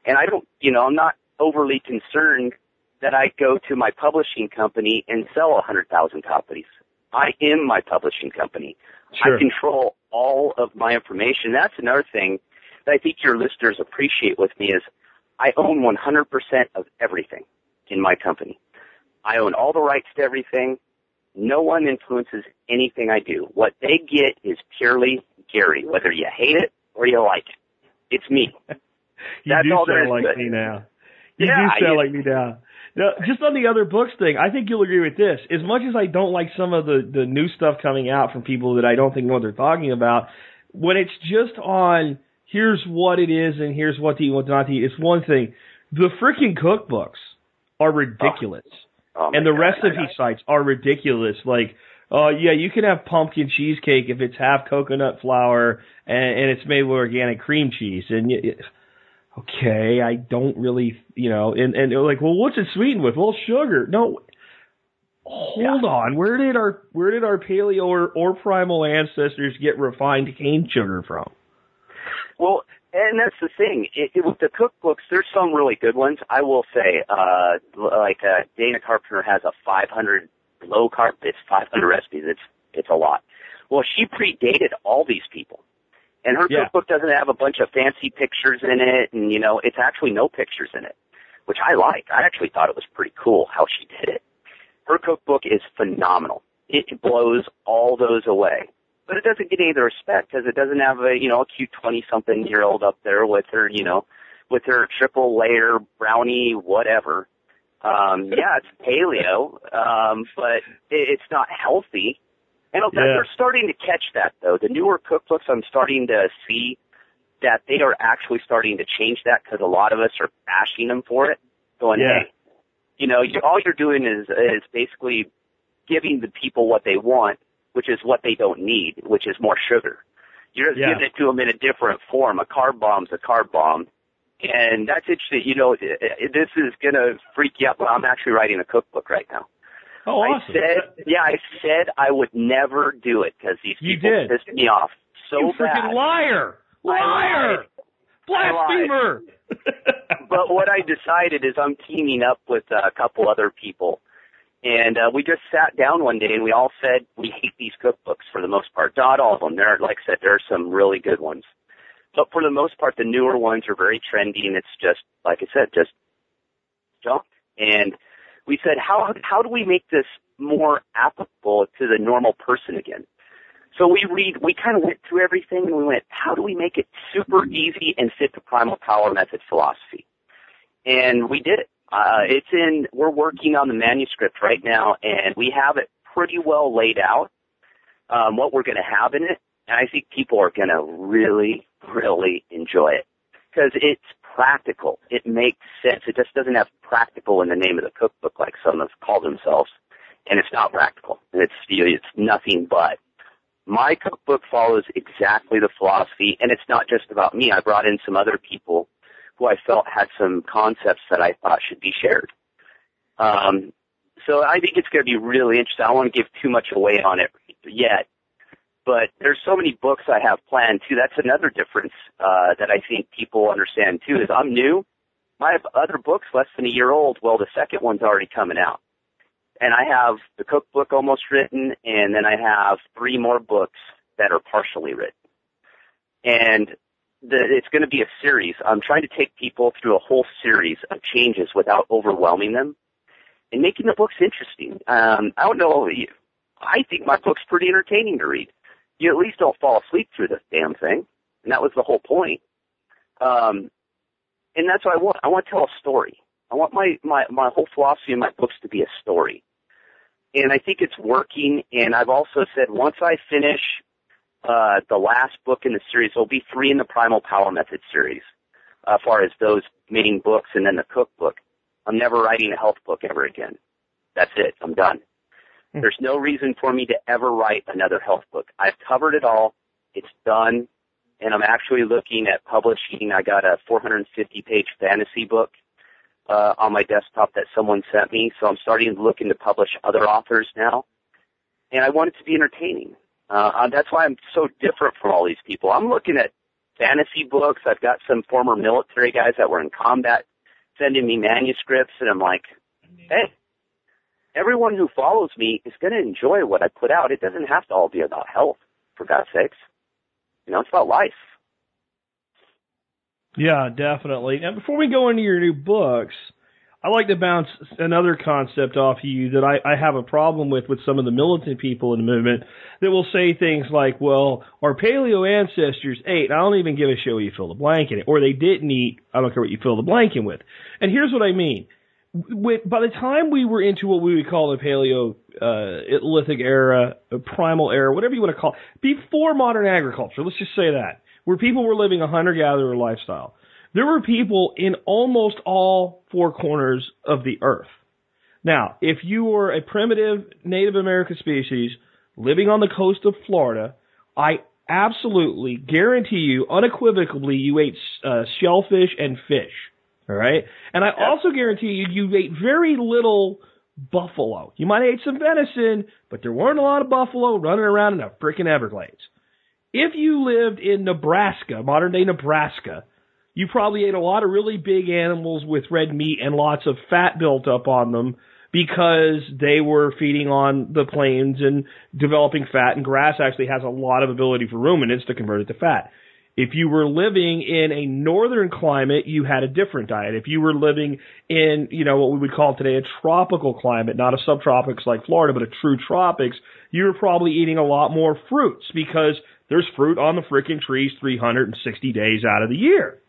S3: And I don't, you know, I'm not overly concerned that I go to my publishing company and sell a hundred thousand copies. I am my publishing company. Sure. I control all of my information. That's another thing that I think your listeners appreciate with me is I own 100% of everything in my company. I own all the rights to everything. No one influences anything I do. What they get is purely Gary, whether you hate it or you like it. It's me.
S2: you That's do all sound like me now. You yeah, do sound like me now. Now, just on the other books thing, I think you'll agree with this. As much as I don't like some of the the new stuff coming out from people that I don't think know what they're talking about, when it's just on here's what it is and here's what to eat, what not to eat, it's one thing. The freaking cookbooks are ridiculous. Oh. Oh and the God, his sites are ridiculous. Like, uh, yeah, you can have pumpkin cheesecake if it's half coconut flour and, and it's made with organic cream cheese. And you, okay, I don't really, you know, and and they're like, well, what's it sweetened with? Well, sugar. No, hold yeah. on. Where did our where did our paleo or, or primal ancestors get refined cane sugar from?
S3: Well, and that's the thing. It, it, with the cookbooks, there's some really good ones. I will say, uh, like uh, Dana Carpenter has a 500 low carb. It's 500 recipes. It's it's a lot. Well, she predated all these people, and her yeah. cookbook doesn't have a bunch of fancy pictures in it, and you know, it's actually no pictures in it, which I like. I actually thought it was pretty cool how she did it. Her cookbook is phenomenal. It blows all those away but it doesn't get any of the respect because it doesn't have a you know a cute twenty something year old up there with her you know with her triple layer brownie whatever. Um, yeah, it's paleo, um, but it, it's not healthy. And yeah. they're starting to catch that though. The newer cookbooks, I'm starting to see that they are actually starting to change that because a lot of us are bashing them for it, going, yeah. hey, you know, you, all you're doing is is basically giving the people what they want which is what they don't need, which is more sugar. You're just yeah. giving it to them in a different form. A carb bomb's a carb bomb. And that's interesting. You know, this is going to freak you out, but I'm actually writing a cookbook right now.
S2: Oh, awesome.
S3: I said, yeah, I said I would never do it because these
S2: you
S3: people
S2: did.
S3: pissed me off so
S2: you freaking
S3: bad.
S2: liar! Liar! Blasphemer!
S3: but what I decided is I'm teaming up with a couple other people and uh, we just sat down one day and we all said we hate these cookbooks for the most part. Not all of them. There, are, like I said, there are some really good ones. But for the most part, the newer ones are very trendy and it's just, like I said, just junk. And we said, how, how do we make this more applicable to the normal person again? So we read, we kind of went through everything and we went, how do we make it super easy and fit the primal power method philosophy? And we did it. Uh, it's in, we're working on the manuscript right now and we have it pretty well laid out, um, what we're going to have in it. And I think people are going to really, really enjoy it because it's practical. It makes sense. It just doesn't have practical in the name of the cookbook like some have called themselves, and it's not practical. It's it's nothing but. My cookbook follows exactly the philosophy, and it's not just about me. I brought in some other people who I felt had some concepts that I thought should be shared. Um, so I think it's going to be really interesting. I don't want to give too much away on it yet, but there's so many books I have planned too. That's another difference uh, that I think people understand too. Is I'm new. Have other books less than a year old. Well, the second one's already coming out, and I have the cookbook almost written, and then I have three more books that are partially written. And the, it's going to be a series. I'm trying to take people through a whole series of changes without overwhelming them and making the books interesting. Um, I don't know. I think my book's pretty entertaining to read. You at least don't fall asleep through this damn thing, and that was the whole point. Um, and that's what I want. I want to tell a story. I want my my my whole philosophy in my books to be a story, and I think it's working. And I've also said once I finish uh, the last book in the series, there'll be three in the Primal Power Method series, uh, as far as those main books, and then the cookbook. I'm never writing a health book ever again. That's it. I'm done. Hmm. There's no reason for me to ever write another health book. I've covered it all. It's done. And I'm actually looking at publishing. I got a 450 page fantasy book uh, on my desktop that someone sent me. So I'm starting to look into publish other authors now. And I want it to be entertaining. Uh, that's why I'm so different from all these people. I'm looking at fantasy books. I've got some former military guys that were in combat sending me manuscripts, and I'm like, hey, everyone who follows me is going to enjoy what I put out. It doesn't have to all be about health, for God's sakes. You know, it's about life.
S2: Yeah, definitely. And before we go into your new books, I like to bounce another concept off you that I, I have a problem with with some of the militant people in the movement that will say things like, well, our paleo ancestors ate, I don't even give a shit what you fill the blank in it, or they didn't eat, I don't care what you fill the blank in with. And here's what I mean. By the time we were into what we would call the Paleolithic uh, lithic era, primal era, whatever you want to call it, before modern agriculture, let's just say that, where people were living a hunter-gatherer lifestyle, there were people in almost all four corners of the earth. Now, if you were a primitive Native American species living on the coast of Florida, I absolutely guarantee you, unequivocally, you ate uh, shellfish and fish. All right, and I also guarantee you, you ate very little buffalo. You might have ate some venison, but there weren't a lot of buffalo running around in the frickin' Everglades. If you lived in Nebraska, modern day Nebraska, you probably ate a lot of really big animals with red meat and lots of fat built up on them because they were feeding on the plains and developing fat and grass actually has a lot of ability for ruminants to convert it to fat. If you were living in a northern climate, you had a different diet. If you were living in, you know, what we would call today a tropical climate, not a subtropics like Florida, but a true tropics, you were probably eating a lot more fruits because there's fruit on the freaking trees 360 days out of the year.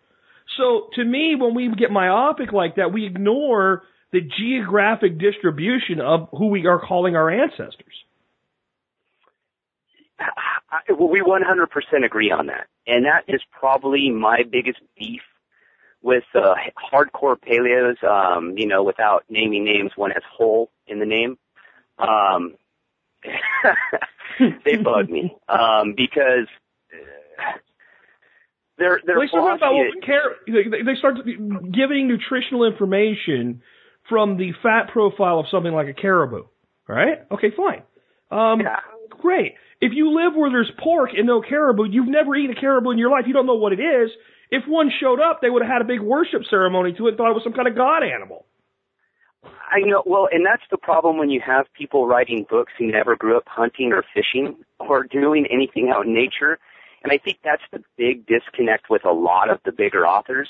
S2: So to me, when we get myopic like that, we ignore the geographic distribution of who we are calling our ancestors.
S3: Well, we 100% agree on that. And that is probably my biggest beef with uh, hardcore paleos, um, you know, without naming names, one has whole in the name. Um, they bug me um, because they're they're
S2: they start about care. They start giving nutritional information from the fat profile of something like a caribou. Right? Okay, fine. Um,
S3: yeah.
S2: Great. If you live where there's pork and no caribou, you've never eaten a caribou in your life. You don't know what it is. If one showed up, they would have had a big worship ceremony to it and thought it was some kind of god animal.
S3: I know. Well, and that's the problem when you have people writing books who never grew up hunting or fishing or doing anything out in nature and I think that's the big disconnect with a lot of the bigger authors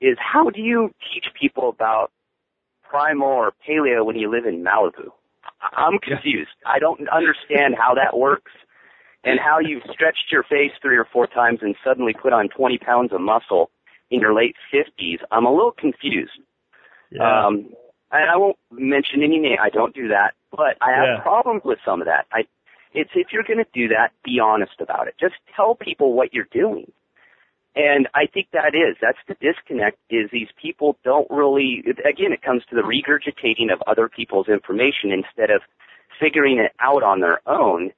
S3: is how do you teach people about primal or paleo when you live in Malibu? I'm confused. I don't understand how that works and how you've stretched your face three or four times and suddenly put on 20 pounds of muscle in your late 50s. I'm a little confused.
S2: Yeah.
S3: Um, and I won't mention any name. I don't do that, but I have
S2: Yeah.
S3: problems with some of that. I it's if you're going to do that, be honest about it. Just tell people what you're doing. And I think that is, that's the disconnect is these people don't really, again, it comes to the regurgitating of other people's information instead of figuring it out on their own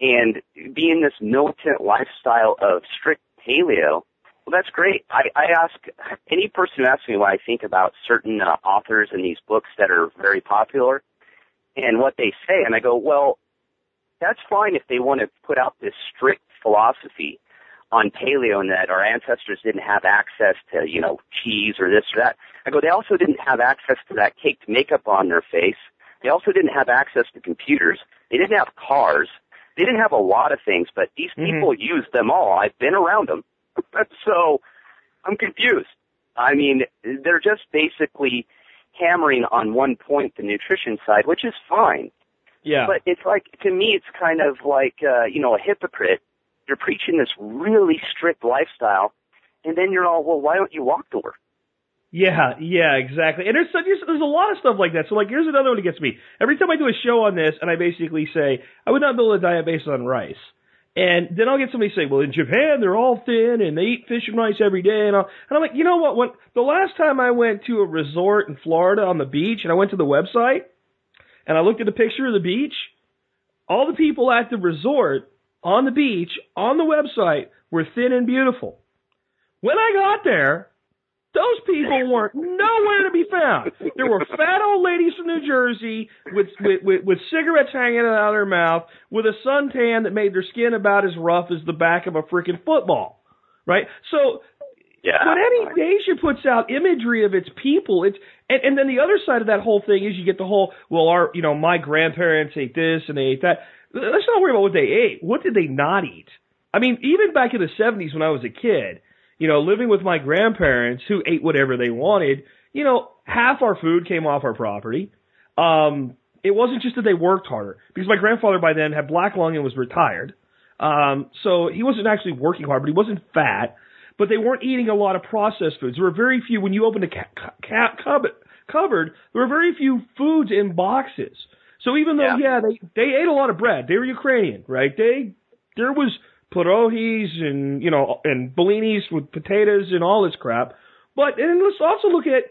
S3: and being this militant lifestyle of strict paleo. Well, that's great. I, I ask any person who asks me what I think about certain uh, authors and these books that are very popular and what they say, and I go, well, that's fine if they want to put out this strict philosophy on paleo and that our ancestors didn't have access to, you know, cheese or this or that. I go, they also didn't have access to that caked makeup on their face. They also didn't have access to computers. They didn't have cars. They didn't have a lot of things, but these
S2: Mhm.
S3: people used them all. I've been around them. so I'm confused. I mean, they're just basically hammering on one point, the nutrition side, which is fine.
S2: Yeah.
S3: But it's like to me, it's kind of like uh, you know a hypocrite. You're preaching this really strict lifestyle, and then you're all, well, why don't you walk to work?
S2: Yeah, yeah, exactly. And there's, there's there's a lot of stuff like that. So like, here's another one that gets me. Every time I do a show on this, and I basically say I would not build a diet based on rice, and then I'll get somebody say, well, in Japan they're all thin and they eat fish and rice every day, and, I'll, and I'm like, you know what? When the last time I went to a resort in Florida on the beach, and I went to the website, and I looked at a picture of the beach, all the people at the resort on the beach on the website were thin and beautiful. When I got there, those people weren't nowhere to be found. There were fat old ladies from New Jersey with, with, with, with cigarettes hanging out of their mouth, with a suntan that made their skin about as rough as the back of a freaking football. Right? So
S3: Yeah.
S2: when any nation puts out imagery of its people, it's and, and then the other side of that whole thing is you get the whole well, our you know my grandparents ate this and they ate that. Let's not worry about what they ate. What did they not eat? I mean, even back in the '70s when I was a kid, you know, living with my grandparents who ate whatever they wanted, you know, half our food came off our property. Um, it wasn't just that they worked harder because my grandfather by then had black lung and was retired. Um, so he wasn't actually working hard, but he wasn't fat. But they weren't eating a lot of processed foods. There were very few. When you opened a ca- ca- cupboard, cupboard, there were very few foods in boxes. So even though, yeah,
S3: Yeah.
S2: they they ate a lot of bread. They were Ukrainian, right? They there was pierogies and you know and bellinis with potatoes and all this crap. But and let's also look at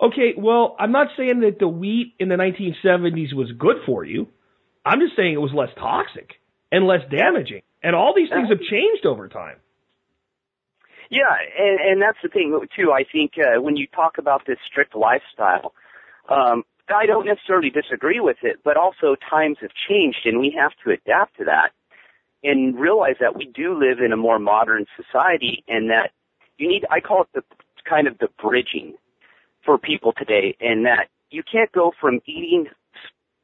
S2: okay, well, I'm not saying that the wheat in the 1970s was good for you. I'm just saying it was less toxic and less damaging. And all these things have changed over time.
S3: Yeah, and, and that's the thing too. I think uh, when you talk about this strict lifestyle, um, I don't necessarily disagree with it, but also times have changed, and we have to adapt to that and realize that we do live in a more modern society, and that you need. I call it the kind of the bridging for people today, and that you can't go from eating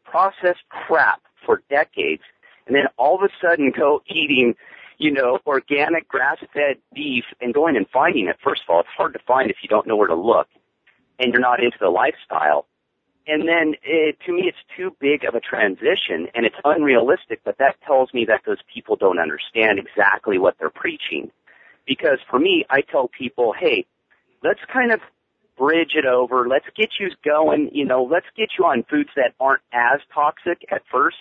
S3: processed crap for decades and then all of a sudden go eating you know, organic grass-fed beef and going and finding it. First of all, it's hard to find if you don't know where to look and you're not into the lifestyle. And then it, to me, it's too big of a transition and it's unrealistic, but that tells me that those people don't understand exactly what they're preaching. Because for me, I tell people, hey, let's kind of bridge it over. Let's get you going, you know, let's get you on foods that aren't as toxic at first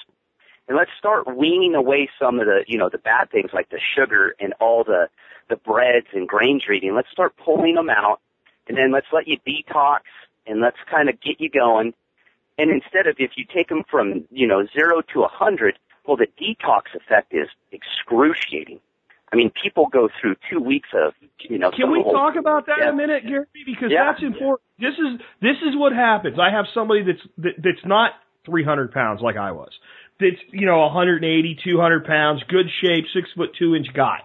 S3: and let's start weaning away some of the, you know, the bad things like the sugar and all the, the breads and grains eating. Let's start pulling them out and then let's let you detox and let's kind of get you going. And instead of if you take them from, you know, zero to a hundred, well, the detox effect is excruciating. I mean, people go through two weeks of, you know,
S2: Can we
S3: the-
S2: talk about that
S3: Yeah.
S2: a minute, Gary? Because
S3: Yeah.
S2: that's important. This is this is what happens. I have somebody that's that, that's not 300 pounds like I was. That's you know 180, 200 pounds, good shape, six foot two inch guy,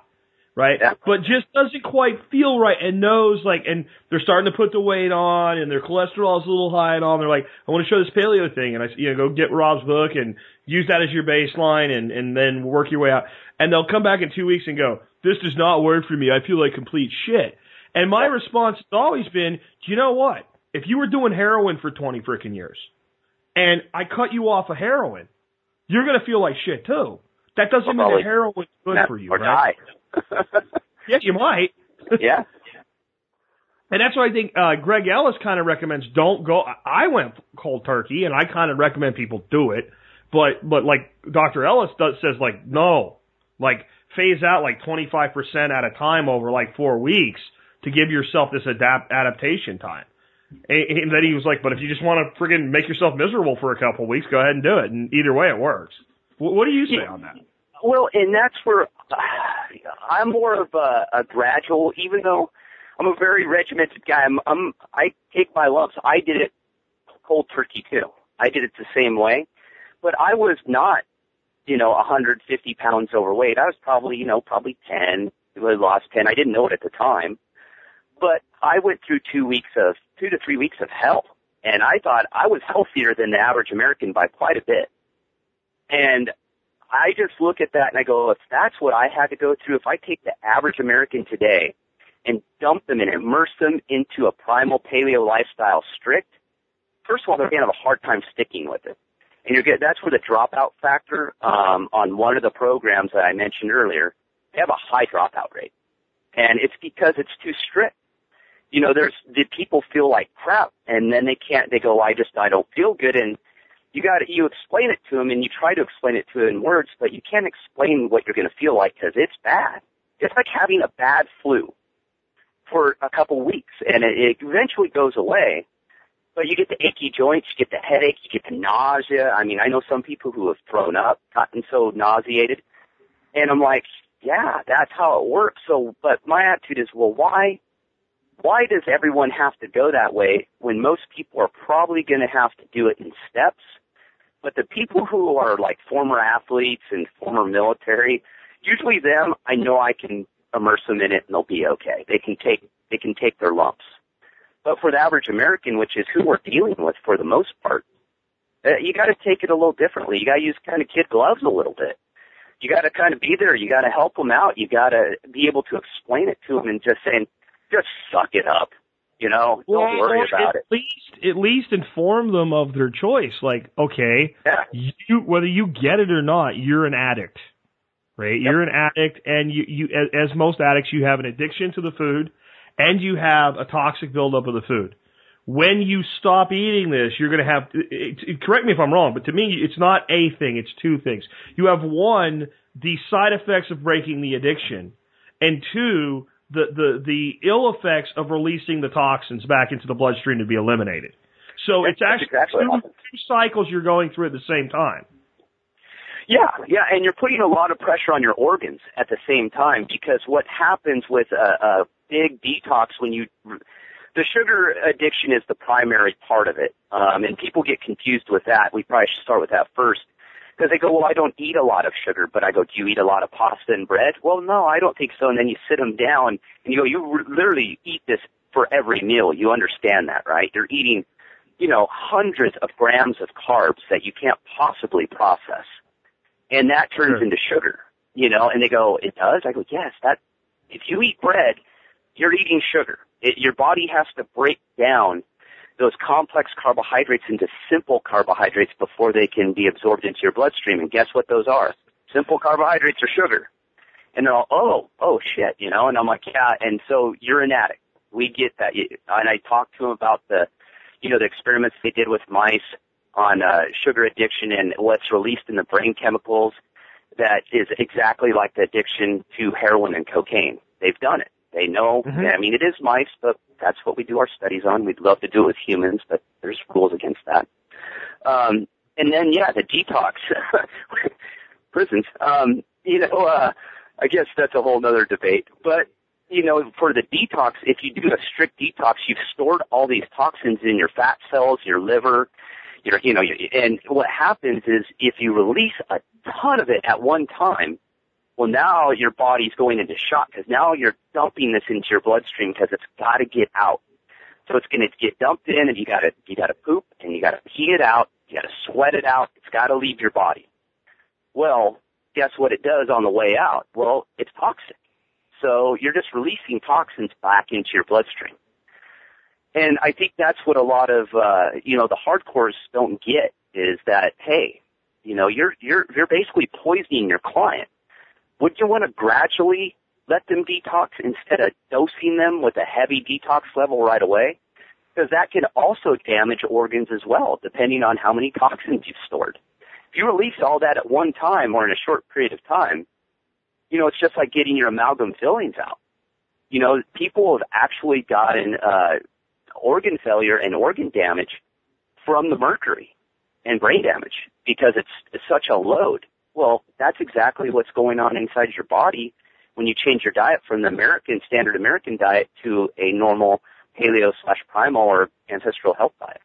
S2: right?
S3: Yeah.
S2: But just doesn't quite feel right and knows like, and they're starting to put the weight on, and their cholesterol is a little high and all. And they're like, I want to show this paleo thing, and I you know go get Robb's book and use that as your baseline, and and then work your way out. And they'll come back in two weeks and go, this does not work for me. I feel like complete shit. And my response has always been, do you know what? If you were doing heroin for 20 freaking years and I cut you off of heroin, you're going to feel like shit too. That doesn't mean
S3: Probably.
S2: that heroin's good for you,
S3: or
S2: right?
S3: die.
S2: Yeah, you might.
S3: yeah.
S2: And that's why I think uh, Greg Ellis kind of recommends don't go. I went cold turkey, and I kind of recommend people do it. But but like Dr. Ellis does says like no, like phase out like 25% at a time over like four weeks to give yourself this adapt adaptation time. And, and then he was like, but if you just want to friggin' make yourself miserable for a couple of weeks, go ahead and do it. And either way, it works. What, what do you say
S3: Yeah.
S2: on that?
S3: Well, and that's where I'm more of a, a gradual, even though I'm a very regimented guy. I'm, I'm I take my lumps. I did it cold turkey too. I did it the same way, but I was not, you know, 150 pounds overweight. I was probably, you know, probably 10. I lost 10. I didn't know it at the time, but I went through two weeks of two to three weeks of hell, and I thought I was healthier than the average American by quite a bit. And I just look at that and I go, if that's what I had to go through, if I take the average American today and dump them and immerse them into a primal paleo lifestyle strict, first of all, they're going to have a hard time sticking with it. And you're get, that's where the dropout factor, um, on one of the programs that I mentioned earlier, they have a high dropout rate. And it's because it's too strict. You know, there's, the people feel like crap and then they can't, they go, I just, I don't feel good and you got to you explain it to them and you try to explain it to them in words, but you can't explain what you're going to feel like because it's bad. It's like having a bad flu for a couple weeks, and it, it eventually goes away. But you get the achy joints, you get the headache, you get the nausea. I mean, I know some people who have thrown up, gotten so nauseated, and I'm like, yeah, that's how it works. So, but my attitude is, well, why? Why does everyone have to go that way when most people are probably going to have to do it in steps? But the people who are like former athletes and former military, usually them, I know I can immerse them in it and they'll be okay. They can take, they can take their lumps. But for the average American, which is who we're dealing with for the most part, uh, you got to take it a little differently. You got to use kind of kid gloves a little bit. You got to kind of be there. You got to help them out. You got to be able to explain it to them and just saying, just suck it up. You know, don't worry about
S2: at
S3: it.
S2: least at least inform them of their choice. Like, okay,
S3: Yeah.
S2: you whether you get it or not, you're an addict, right? You're an addict, and you you as, as most addicts, you have an addiction to the food, and you have a toxic buildup of the food. When you stop eating this, you're going to have. It, it, correct me if I'm wrong, but to me, it's not a thing; it's two things. You have one, the side effects of breaking the addiction, and two, the the the ill effects of releasing the toxins back into the bloodstream to be eliminated. So it's
S3: That's
S2: actually
S3: exactly
S2: two, two cycles you're going through at the same time.
S3: Yeah, yeah, and you're putting a lot of pressure on your organs at the same time because what happens with a, a big detox when you, the sugar addiction is the primary part of it, um, and people get confused with that. We probably should start with that first because they go, well, I don't eat a lot of sugar, but I go, do you eat a lot of pasta and bread? Well, no, I don't think so. And then you sit them down and you go, you r- literally eat this for every meal. You understand that, right? You're eating, you know, hundreds of grams of carbs that you can't possibly process and that turns
S2: Sure.
S3: into sugar, you know, and they go, it does? I go, yes, that, if you eat bread, you're eating sugar. It, your body has to break down those complex carbohydrates into simple carbohydrates before they can be absorbed into your bloodstream. And guess what those are? Simple carbohydrates are sugar. And they're all, oh, oh shit, you know, and I'm like, yeah, and so you're an addict. We get that. And I talked to them about the, you know, the experiments they did with mice on uh, sugar addiction and what's released in the brain chemicals that is exactly like the addiction to heroin and cocaine. They've done it. They know.
S2: Mhm.
S3: I mean, it is mice, but that's what we do our studies on. We'd love to do it with humans, but there's rules against that. Um, and then, yeah, the detox prisons. Um, you know, uh, I guess that's a whole nother debate. But you know, for the detox, if you do a strict detox, you've stored all these toxins in your fat cells, your liver, your, you know, your, and what happens is if you release a ton of it at one time, well, now your body's going into shock because now you're dumping this into your bloodstream because it's got to get out. So it's going to get dumped in, and you got to you got to poop, and you got to pee it out, you got to sweat it out. It's got to leave your body. Well, guess what it does on the way out? Well, it's toxic. So you're just releasing toxins back into your bloodstream. And I think that's what a lot of uh, you know the hardcores don't get is that hey, you know you're you're you're basically poisoning your client. Would you want to gradually let them detox instead of dosing them with a heavy detox level right away? Because that can also damage organs as well, depending on how many toxins you've stored. If you release all that at one time or in a short period of time, you know, it's just like getting your amalgam fillings out. You know, people have actually gotten uh, organ failure and organ damage from the mercury and brain damage because it's, it's such a load. Well, that's exactly what's going on inside your body when you change your diet from the American standard American diet to a normal paleo slash primal or ancestral health diet.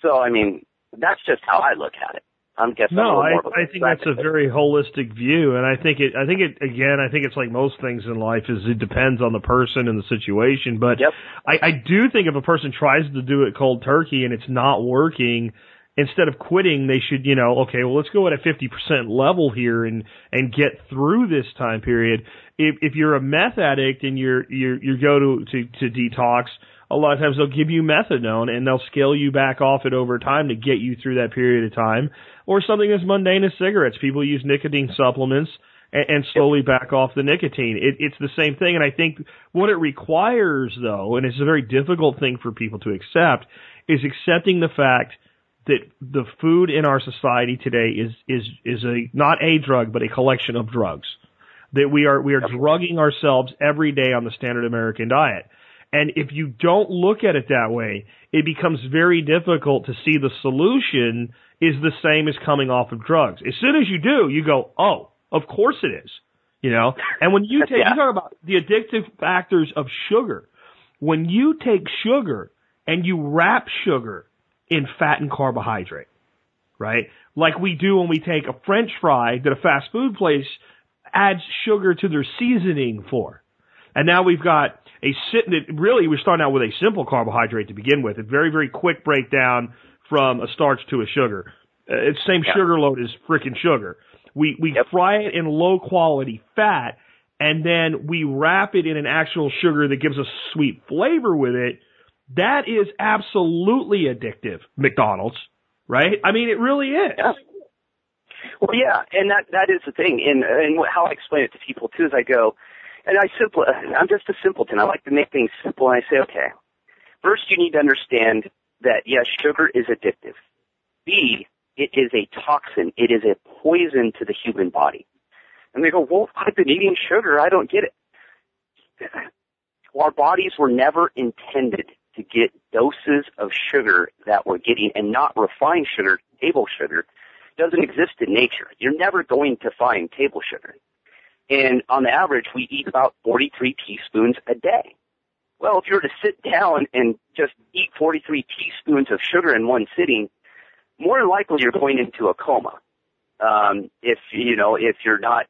S3: So, I mean, that's just how I look at it. I'm guessing.
S2: No,
S3: I,
S2: I think that's a very holistic view, and I think it. I think it again. I think it's like most things in life is it depends on the person and the situation. But
S3: yep.
S2: I, I do think if a person tries to do it cold turkey and it's not working, instead of quitting, they should, you know, okay, well, let's go at a 50% level here and, and get through this time period. If, if you're a meth addict and you're, you're, you go to, to, to detox, a lot of times they'll give you methadone and they'll scale you back off it over time to get you through that period of time. Or something as mundane as cigarettes. People use nicotine supplements and, and slowly back off the nicotine. It, it's the same thing. And I think what it requires though, and it's a very difficult thing for people to accept, is accepting the fact that the food in our society today is is is a not a drug but a collection of drugs. That we are we are drugging ourselves every day on the standard American diet. And if you don't look at it that way, it becomes very difficult to see the solution is the same as coming off of drugs. As soon as you do, you go, "Oh, of course it is." You know? And when you take
S3: yeah.
S2: you talk about the addictive factors of sugar, when you take sugar and you wrap sugar in fat and carbohydrate, right? Like we do when we take a french fry that a fast food place adds sugar to their seasoning for. And now we've got a sitting, really we're starting out with a simple carbohydrate to begin with, a very, very quick breakdown from a starch to a sugar. Uh, it's same
S3: Yeah.
S2: sugar load as freaking sugar. We, we
S3: Yep.
S2: fry it in low quality fat and then we wrap it in an actual sugar that gives us sweet flavor with it. That is absolutely addictive, McDonald's, right? I mean, it really is.
S3: Yeah. Well, yeah, and that that is the thing, and and how I explain it to people too is I go, and I simple, I'm just a simpleton. I like to make things simple, and I say, okay, first you need to understand that yes, sugar is addictive. B, it is a toxin. It is a poison to the human body. And they go, well, I've been eating sugar. I don't get it. Our bodies were never intended to get doses of sugar that we're getting and not refined sugar, table sugar, doesn't exist in nature. You're never going to find table sugar. And on average, we eat about 43 teaspoons a day. Well, if you were to sit down and just eat 43 teaspoons of sugar in one sitting, more than likely you're going into a coma. Um, if, you know, if you're not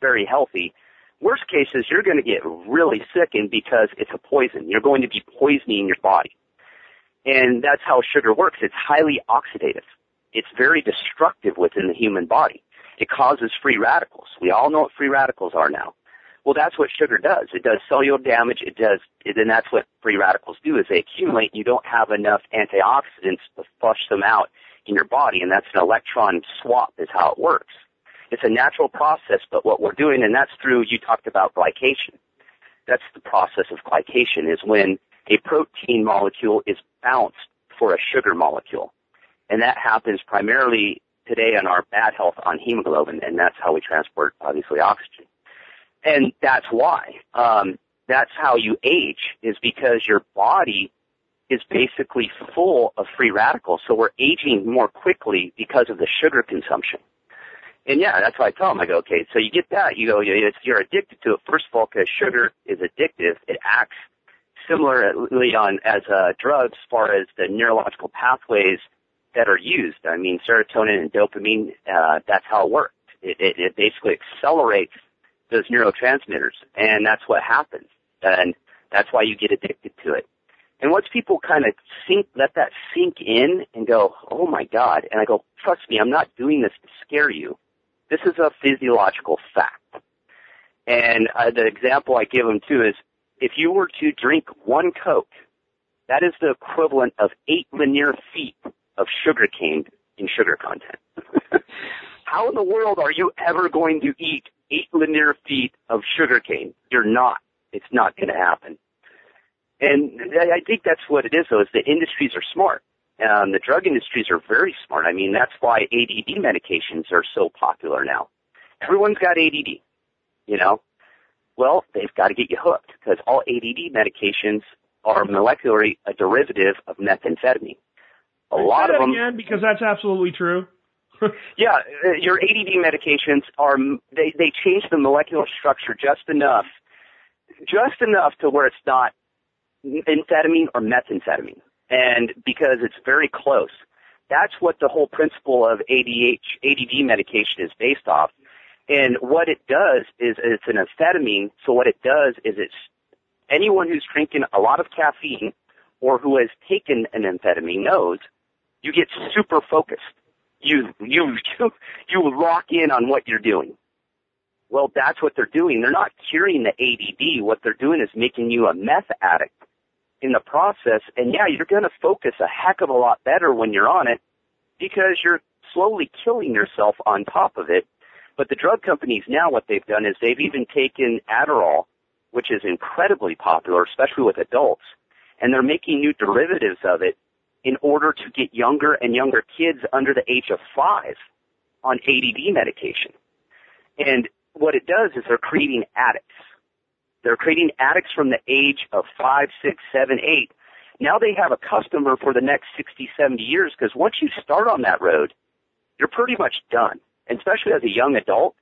S3: very healthy. Worst case is you're going to get really sick and because it's a poison. You're going to be poisoning your body. And that's how sugar works. It's highly oxidative. It's very destructive within the human body. It causes free radicals. We all know what free radicals are now. Well, that's what sugar does. It does cellular damage. It does, and that's what free radicals do is they accumulate. You don't have enough antioxidants to flush them out in your body, and that's an electron swap is how it works. It's a natural process, but what we're doing, and that's through, you talked about glycation. That's the process of glycation is when a protein molecule is bounced for a sugar molecule. And that happens primarily today on our bad health on hemoglobin, and that's how we transport, obviously, oxygen. And that's why. Um, that's how you age, is because your body is basically full of free radicals, so we're aging more quickly because of the sugar consumption. And yeah, that's why I tell them. I go, okay, so you get that. You go, you're addicted to it. First of all, because sugar is addictive. It acts similarly on as a drug as far as the neurological pathways that are used. I mean, serotonin and dopamine. Uh, that's how it works. It, it, it basically accelerates those neurotransmitters, and that's what happens. And that's why you get addicted to it. And once people kind of sink, let that sink in and go, oh my God, and I go, trust me, I'm not doing this to scare you. This is a physiological fact. And uh, the example I give them too is, if you were to drink one Coke, that is the equivalent of eight linear feet of sugar cane in sugar content. How in the world are you ever going to eat eight linear feet of sugar cane? You're not. It's not going to happen. And I think that's what it is, though, is the industries are smart. Um, the drug industries are very smart. I mean, that's why ADD medications are so popular now. Everyone's got ADD. you know? Well, they've got to get you hooked because all ADD medications are molecularly a derivative of methamphetamine. A lot of them,
S2: again because that's absolutely true.
S3: yeah, uh, your ADD medications are they they change the molecular structure just enough, just enough to where it's not amphetamine or methamphetamine, and because it's very close. That's what the whole principle of ADH ADD medication is based off. And what it does is it's an amphetamine. So what it does is it's anyone who's drinking a lot of caffeine or who has taken an amphetamine knows you get super focused. You you you you lock in on what you're doing. Well, that's what they're doing. They're not curing the ADD. What they're doing is making you a meth addict in the process. And yeah, you're going to focus a heck of a lot better when you're on it because you're slowly killing yourself on top of it. But the drug companies now, what they've done is they've even taken Adderall, which is incredibly popular, especially with adults, and they're making new derivatives of it in order to get younger and younger kids under the age of five on ADD medication. And what it does is they're creating addicts. They're creating addicts from the age of five, six, seven, eight. Now they have a customer for the next 60, 70 years because once you start on that road, you're pretty much done. And especially as a young adult,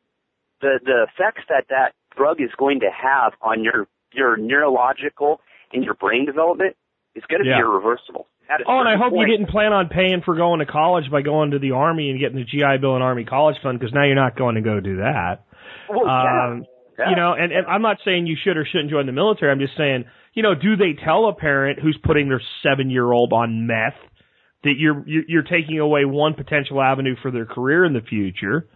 S3: the, the effects that that drug is going to have on your, your neurological and your brain development is going to
S2: Yeah.
S3: be irreversible.
S2: Oh, and I hope
S3: point-
S2: you didn't plan on paying for going to college by going to the army and getting the GI Bill and Army College Fund because now you're not going to go do that.
S3: Well.
S2: Um,
S3: Yeah.
S2: You know, and, and I'm not saying you should or shouldn't join the military. I'm just saying, you know, do they tell a parent who's putting their seven year old on meth that you're you're you're taking away one potential avenue for their career in the future?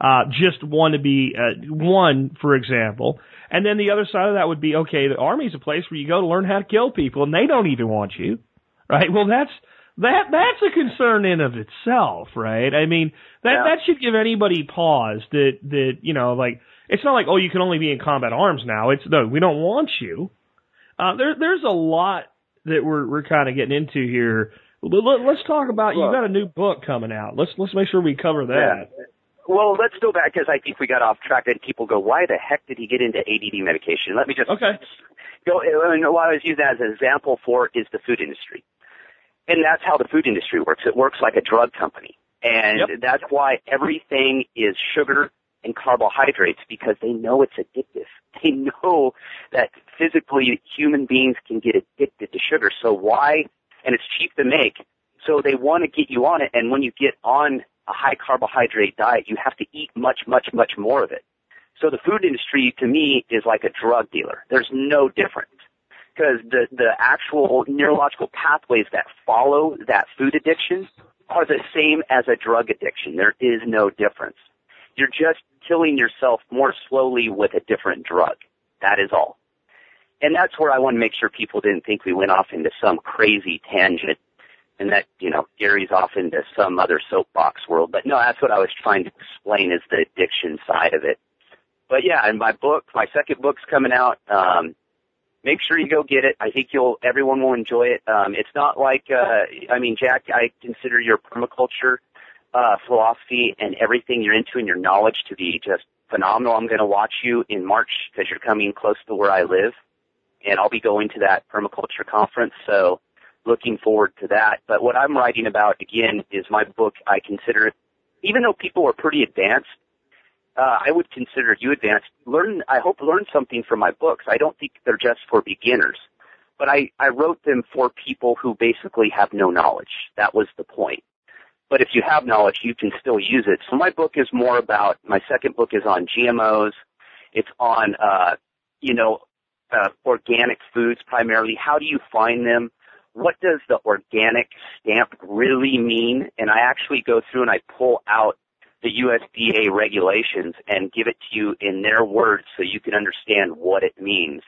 S2: Uh, just one to be uh, one, for example, and then the other side of that would be okay. The army's a place where you go to learn how to kill people, and they don't even want you, right? Well, that's that that's a concern in of itself, right? I mean, that
S3: Yeah.
S2: that should give anybody pause that that you know, like it's not like oh, you can only be in combat arms now. It's no, we don't want you. Uh, there there's a lot that we're we're kind of getting into here. Let, let, let's talk about you
S3: Look.
S2: got a new book coming out. Let's let's make sure we cover that.
S3: Well, let's go back because I think we got off track and people go, why the heck did he get into ADD medication? Let me just
S2: Okay.
S3: go, and what I was using as an example for is the food industry. And that's how the food industry works. It works like a drug company. And
S2: Yep.
S3: that's why everything is sugar and carbohydrates because they know it's addictive. They know that physically human beings can get addicted to sugar. So why, and it's cheap to make. So they want to get you on it. And when you get on a high carbohydrate diet, you have to eat much, much, much more of it. So the food industry to me is like a drug dealer. There's no difference because the, the actual neurological pathways that follow that food addiction are the same as a drug addiction. There is no difference. You're just killing yourself more slowly with a different drug. That is all. And that's where I want to make sure people didn't think we went off into some crazy tangent and that, you know, Gary's off into some other soapbox world. But no, that's what I was trying to explain is the addiction side of it. But yeah, and my book, my second book's coming out. Um, make sure you go get it. I think you'll, everyone will enjoy it. Um, it's not like, uh, I mean, Jack, I consider your permaculture, uh, philosophy and everything you're into and your knowledge to be just phenomenal. I'm going to watch you in March because you're coming close to where I live and I'll be going to that permaculture conference. So looking forward to that. But what I'm writing about again is my book. I consider it, even though people are pretty advanced, uh, I would consider you advanced. Learn, I hope learn something from my books. I don't think they're just for beginners, but I, I wrote them for people who basically have no knowledge. That was the point. But if you have knowledge, you can still use it. So my book is more about, my second book is on GMOs. It's on, uh, you know, uh, organic foods primarily. How do you find them? What does the organic stamp really mean? And I actually go through and I pull out the USDA regulations and give it to you in their words so you can understand what it means.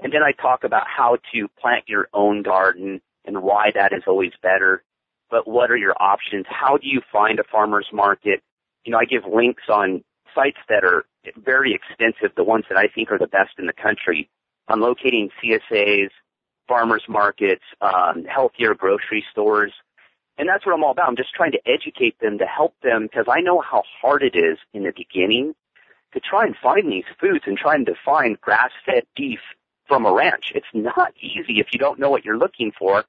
S3: And then I talk about how to plant your own garden and why that is always better. But what are your options? How do you find a farmer's market? You know, I give links on sites that are very extensive, the ones that I think are the best in the country on locating CSAs, farmers markets, um, healthier grocery stores. And that's what I'm all about. I'm just trying to educate them to help them because I know how hard it is in the beginning to try and find these foods and trying to find grass-fed beef from a ranch. It's not easy if you don't know what you're looking for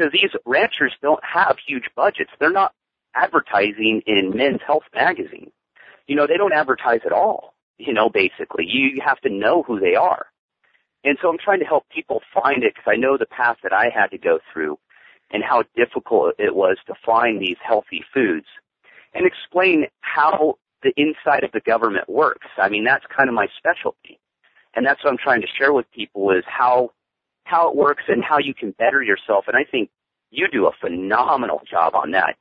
S3: because these ranchers don't have huge budgets. They're not advertising in Men's Health magazine. You know, they don't advertise at all. You know, basically, you have to know who they are. And so I'm trying to help people find it because I know the path that I had to go through and how difficult it was to find these healthy foods and explain how the inside of the government works. I mean, that's kind of my specialty. And that's what I'm trying to share with people is how, how it works and how you can better yourself. And I think you do a phenomenal job on that.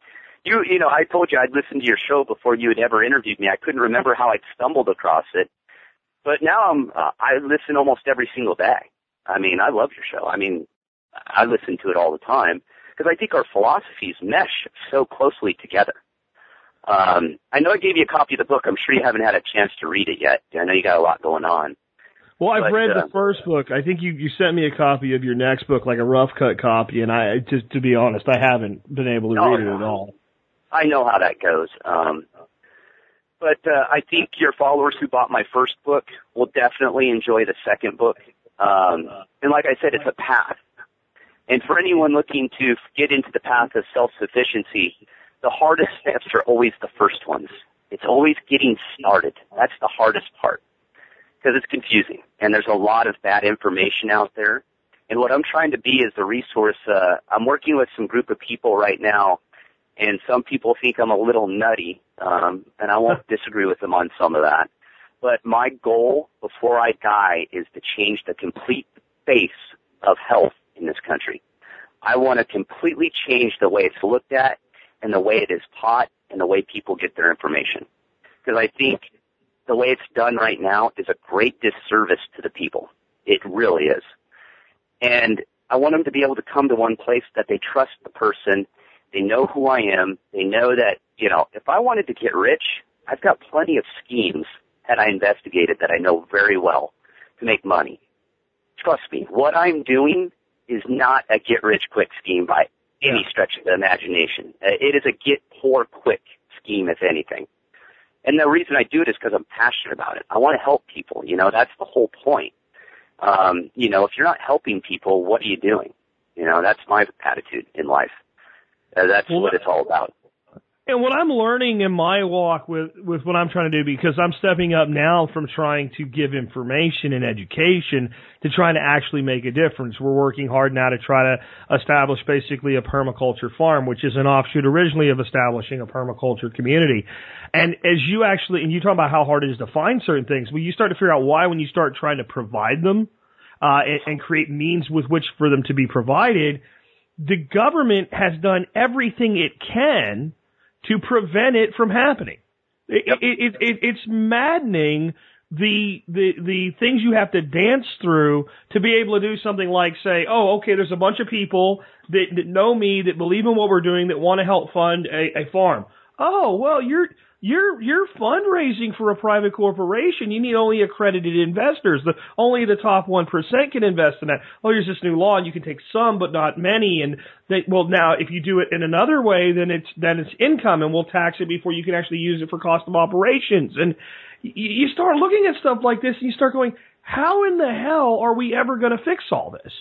S3: You, you know, I told you I'd listened to your show before you had ever interviewed me. I couldn't remember how I'd stumbled across it. But now I'm, uh, I listen almost every single day. I mean, I love your show. I mean, I listen to it all the time because I think our philosophies mesh so closely together. Um, I know I gave you a copy of the book. I'm sure you haven't had a chance to read it yet. I know you got a lot going on.
S2: Well, I've
S3: But,
S2: read
S3: uh,
S2: the first book. I think you you sent me a copy of your next book, like a rough cut copy, and I just to be honest, I haven't been able to
S3: Oh,
S2: read it at all.
S3: I know how that goes. Um, but uh, I think your followers who bought my first book will definitely enjoy the second book. Um, and like I said, it's a path. And for anyone looking to get into the path of self-sufficiency, the hardest steps are always the first ones. It's always getting started. That's the hardest part because it's confusing and there's a lot of bad information out there. And what I'm trying to be is the resource. Uh, I'm working with some group of people right now and some people think I'm a little nutty, um, and I won't disagree with them on some of that. But my goal before I die is to change the complete face of health in this country. I want to completely change the way it's looked at and the way it is taught and the way people get their information. Because I think the way it's done right now is a great disservice to the people. It really is. And I want them to be able to come to one place that they trust the person they know who I am. They know that, you know, if I wanted to get rich, I've got plenty of schemes that I investigated that I know very well to make money. Trust me, what I'm doing is not a get rich quick scheme by any stretch of the imagination. Uh, It is a get poor quick scheme, if anything. And the reason I do it is because I'm passionate about it. I want to help people. You know, that's the whole point. Um, you know, if you're not helping people, what are you doing? You know, that's my attitude in life. Uh, that's
S2: Well,
S3: what it's all about.
S2: And what I'm learning in my walk with, with what I'm trying to do, because I'm stepping up now from trying to give information and education to trying to actually make a difference. We're working hard now to try to establish basically a permaculture farm, which is an offshoot originally of establishing a permaculture community. And as you actually, and you talk about how hard it is to find certain things, well, you start to figure out why when you start trying to provide them, uh, and, and create means with which for them to be provided, the government has done everything it can to prevent it from happening. It,
S3: Yep.
S2: it, it, it, it's maddening the the the things you have to dance through to be able to do something like say, oh, okay, there's a bunch of people that, that know me that believe in what we're doing that want to help fund a, a farm. Oh, well, you're you're you're fundraising for a private corporation. You need only accredited investors. The only the top one percent can invest in that. Oh, here's this new law, and you can take some, but not many. And they, well, now if you do it in another way, then it's then it's income, and we'll tax it before you can actually use it for cost of operations. And you, you start looking at stuff like this, and you start going, how in the hell are we ever going to fix all this?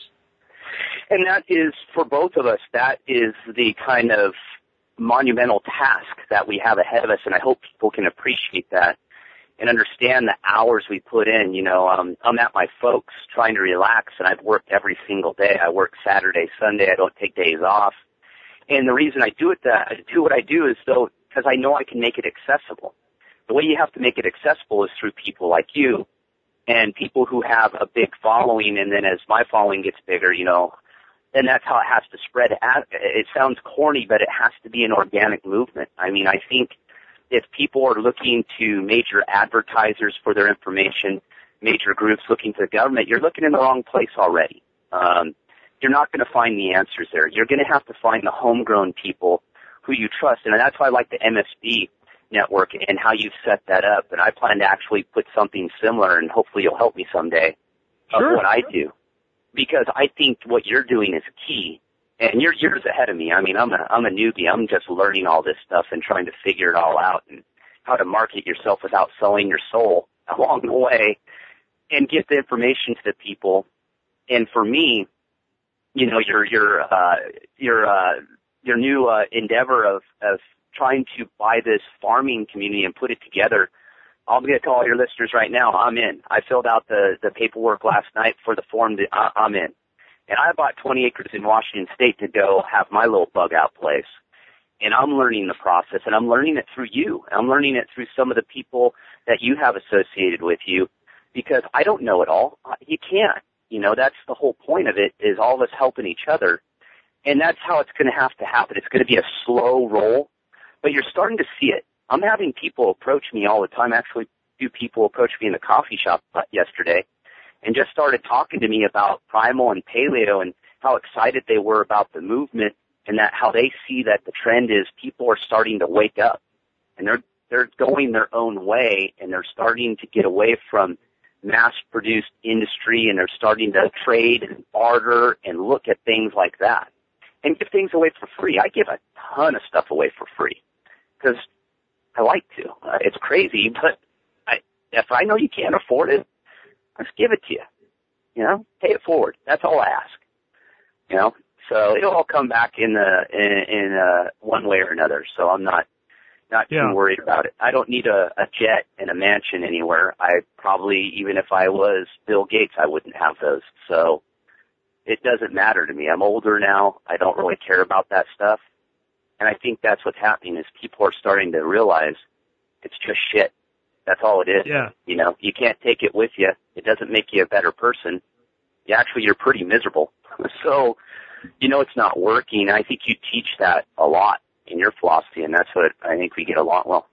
S3: And that is, for both of us, that is the kind of monumental task that we have ahead of us, and I hope people can appreciate that and understand the hours we put in. You know, um, I'm at my folks trying to relax, and I've worked every single day. I work Saturday, Sunday. I don't take days off. And the reason I do it that I do what I do is though because I know I can make it accessible. The way you have to make it accessible is through people like you and people who have a big following. And then as my following gets bigger, you know, then that's how it has to spread. Out. It sounds corny, but it has to be an organic movement. I mean, I think if people are looking to major advertisers for their information, major groups looking to the government, you're looking in the wrong place already. Um, you're not going to find the answers there. You're going to have to find the homegrown people who you trust, and that's why I like the MSB network and how you've set that up. And I plan to actually put something similar, and hopefully you'll help me someday
S2: Sure.
S3: of what I do, because I think what you're doing is key. And you're years ahead of me. I mean, I'm a I'm a newbie. I'm just learning all this stuff and trying to figure it all out and how to market yourself without selling your soul. along the way and get the information to the people. And for me, you know, your your uh, your uh, your new uh, endeavor of of trying to buy this farming community and put it together. I'm going to tell all your listeners right now, I'm in. I filled out the the paperwork last night for the form. That I, I'm in, and I bought 20 acres in Washington State to go have my little bug out place. And I'm learning the process, and I'm learning it through you. I'm learning it through some of the people that you have associated with you, because I don't know it all. You can't. You know, that's the whole point of it is all of us helping each other. And that's how it's going to have to happen. It's going to be a slow roll, but you're starting to see it. I'm having people approach me all the time. Actually, few people approached me in the coffee shop uh, yesterday and just started talking to me about primal and paleo and how excited they were about the movement and that how they see that the trend is people are starting to wake up and they're they're going their own way and they're starting to get away from mass produced industry and they're starting to trade and barter and look at things like that and give things away for free. I give a ton of stuff away for free because I like to. Uh, it's crazy, but I, if I know you can't afford it, let's give it to you. You know, pay it forward. That's all I ask. You know, so it'll all come back in the in, in uh, one way or another. So I'm not not
S2: Yeah.
S3: too worried about it. I don't need a, a jet and a mansion anywhere. I probably even if I was Bill Gates, I wouldn't have those. So it doesn't matter to me. I'm older now. I don't really care about that stuff. And I think that's what's happening is people are starting to realize it's just shit. That's all it is.
S2: Yeah.
S3: You know, you can't take it with you. It doesn't make you a better person. You actually, you're pretty miserable. so, you know, it's not working. I think you teach that a lot in your philosophy, and that's what I think we get along well.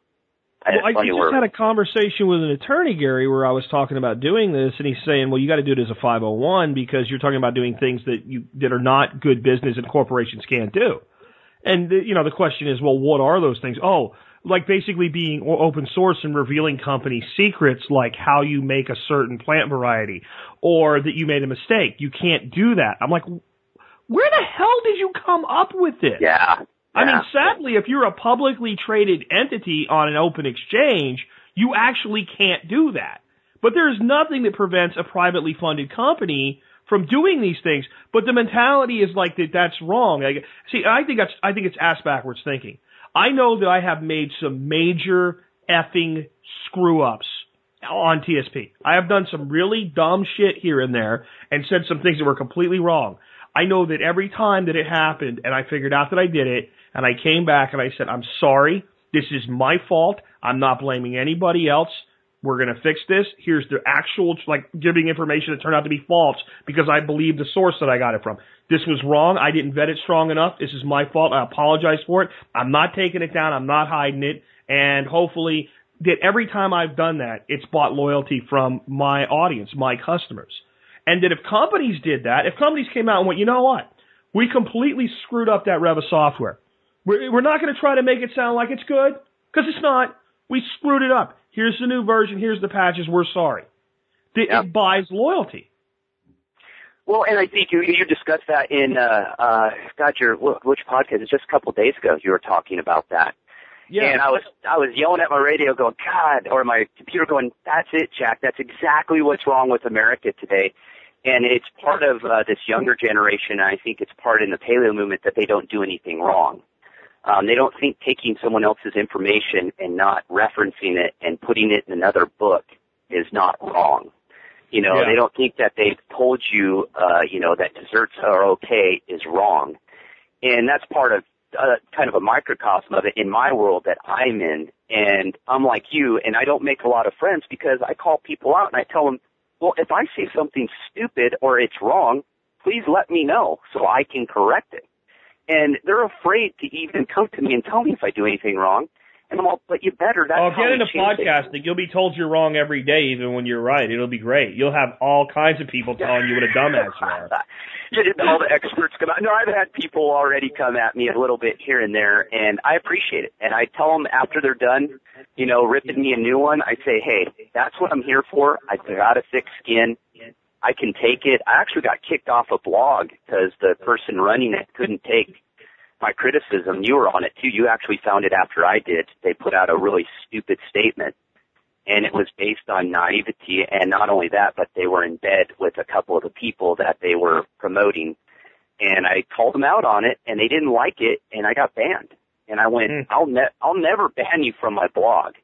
S3: I
S2: Well, I just had a conversation with an attorney, Gary, where I was talking about doing this, and he's saying, "Well, you got to do it as a 501 because you're talking about doing things that you that are not good business and corporations can't do." And the, you know, the question is, well, what are those things? Oh, like basically being open source and revealing company secrets, like how you make a certain plant variety, or that you made a mistake. You can't do that. I'm like, where the hell did you come up with this?
S3: yeah.
S2: I mean, sadly, if you're a publicly traded entity on an open exchange, you actually can't do that. But there's nothing that prevents a privately funded company from doing these things. But the mentality is like that that's wrong. Like, see, I think that's I think it's ass backwards thinking. I know that I have made some major effing screw ups on TSP. I have done some really dumb shit here and there and said some things that were completely wrong. I know that every time that it happened and I figured out that I did it and I came back and I said, I'm sorry. This is my fault. I'm not blaming anybody else. We're going to fix this. Here's the actual, like, giving information that turned out to be false because I believe the source that I got it from. This was wrong. I didn't vet it strong enough. This is my fault. I apologize for it. I'm not taking it down. I'm not hiding it. And hopefully that every time I've done that, it's bought loyalty from my audience, my customers. And that if companies did that, if companies came out and went, you know what? We completely screwed up that Reva software. We're, we're not going to try to make it sound like it's good because it's not. We screwed it up. Here's the new version. Here's the patches. We're sorry. It, buys loyalty.
S3: Well, and I think you you discussed that in uh uh God, your wh- which podcast? It's just a couple of days ago. You were talking about that,
S2: Yeah.
S3: and I was I was yelling at my radio, going God, or my computer, going That's it, Jack. That's exactly what's wrong with America today. And it's part of uh, this younger generation. I think it's part in the paleo movement that they don't do anything wrong. Um, they don't think taking someone else's information and not referencing it and putting it in another book is not wrong. You know,
S2: Yeah.
S3: they don't think that they've told you, uh, you know, that desserts are okay is wrong. And that's part of uh, kind of a microcosm of it in my world that I'm in. And I'm like you, and I don't make a lot of friends because I call people out and I tell them, well, if I say something stupid or it's wrong, please let me know so I can correct it. And they're afraid to even come to me and tell me if I do anything wrong. And I'm all, but you better. That's
S2: Oh, get into
S3: change it."
S2: podcasting. You'll be told you're wrong every day, even when you're right. It'll be great. You'll have all kinds of people telling you what a dumbass you are.
S3: All the experts come out? No, I've had people already come at me a little bit here and there, and I appreciate it. And I tell them after they're done, you know, ripping me a new one, I say, hey, that's what I'm here for. I got a thick skin. I can take it. I actually got kicked off a blog because the person running it couldn't take my criticism. You were on it too. You actually found it after I did. They put out a really stupid statement. and it was based on naivety. And not only that, but they were in bed with a couple of the people that they were promoting. And I called them out on it, and they didn't like it, and I got banned. And I went,
S2: Mm.
S3: I'll ne- I'll never ban you from my blog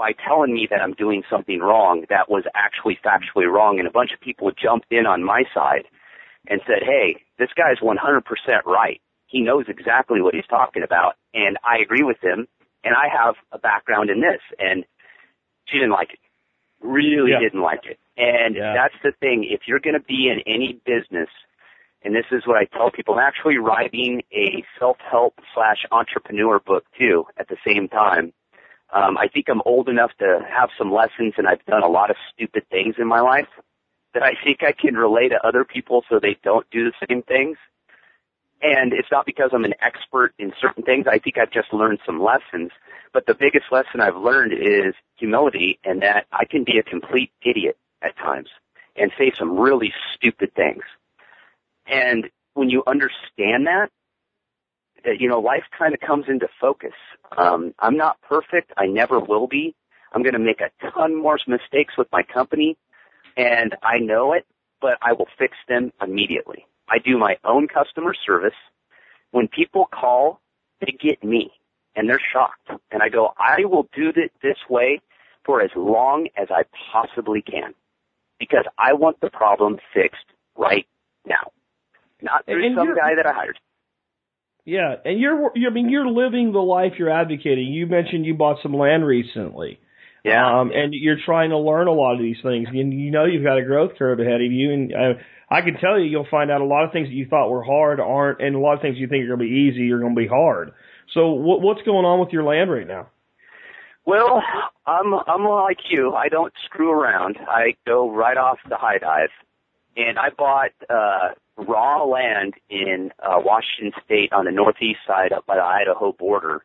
S3: by telling me that I'm doing something wrong that was actually factually wrong. And a bunch of people jumped in on my side and said, hey, this guy's 100% right. He knows exactly what he's talking about. And I agree with him. And I have a background in this. And she didn't like it. Really
S2: Yeah.
S3: didn't like it. And
S2: Yeah.
S3: that's the thing. If you're going to be in any business, and this is what I tell people, I'm actually writing a self-help slash entrepreneur book too at the same time. Um, I think I'm old enough to have some lessons and I've done a lot of stupid things in my life that I think I can relay to other people so they don't do the same things. And it's not because I'm an expert in certain things. I think I've just learned some lessons. But the biggest lesson I've learned is humility and that I can be a complete idiot at times and say some really stupid things. And when you understand that, that, you know, life kind of comes into focus. Um, I'm not perfect. I never will be. I'm going to make a ton more mistakes with my company and I know it, but I will fix them immediately. I do my own customer service. When people call, they get me and they're shocked. And I go, I will do it this way for as long as I possibly can because I want the problem fixed right now. Not through some guy that I hired.
S2: Yeah, and you're, I mean you're living the life you're advocating. You mentioned you bought some land recently.
S3: Yeah.
S2: Um, and you're trying to learn a lot of these things. And you know you've got a growth curve ahead of you. And uh, I can tell you, you'll find out a lot of things that you thought were hard aren't, and a lot of things you think are going to be easy are going to be hard. So what, what's going on with your land right now?
S3: Well, I'm I'm like you. I don't screw around. I go right off the high dive, and I bought uh, raw land in uh, Washington State on the northeast side, up by the Idaho border.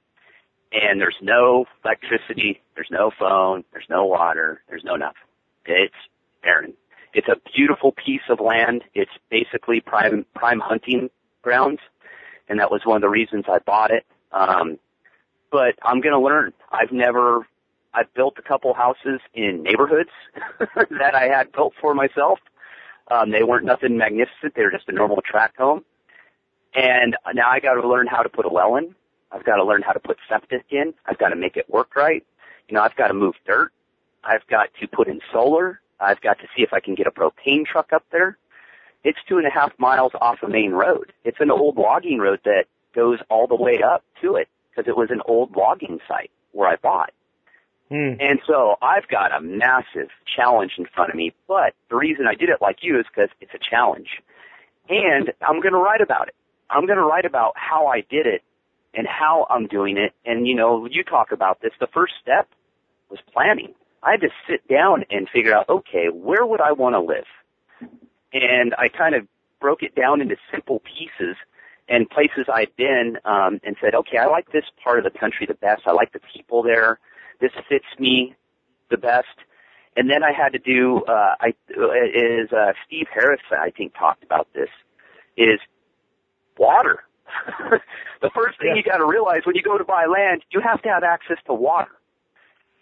S3: And there's no electricity, there's no phone, there's no water, there's no nothing. It's barren. It's a beautiful piece of land. It's basically prime prime hunting grounds, and that was one of the reasons I bought it. Um, but I'm going to learn. I've never, I've built a couple houses in neighborhoods that I had built for myself. Um, they weren't nothing magnificent. They were just a normal tract home. And now I got to learn how to put a well in. I've got to learn how to put septic in. I've got to make it work right. You know, I've got to move dirt. I've got to put in solar. I've got to see if I can get a propane truck up there. It's two and a half miles off a main road. It's an old logging road that goes all the way up to it because it was an old logging site where I bought.
S2: Hmm.
S3: And so I've got a massive challenge in front of me, but the reason I did it like you is because it's a challenge. And I'm going to write about it. I'm going to write about how I did it and how I'm doing it. And you know, you talk about this. The first step was planning. I had to sit down and figure out, okay, where would I want to live? And I kind of broke it down into simple pieces and places I'd been um, and said, okay, I like this part of the country the best. I like the people there. This fits me the best. And then I had to do, uh, I, is, uh, Steve Harris, I think, talked about this, is water. the first thing
S2: Yeah.
S3: you got to realize when you go to buy land, you have to have access to water.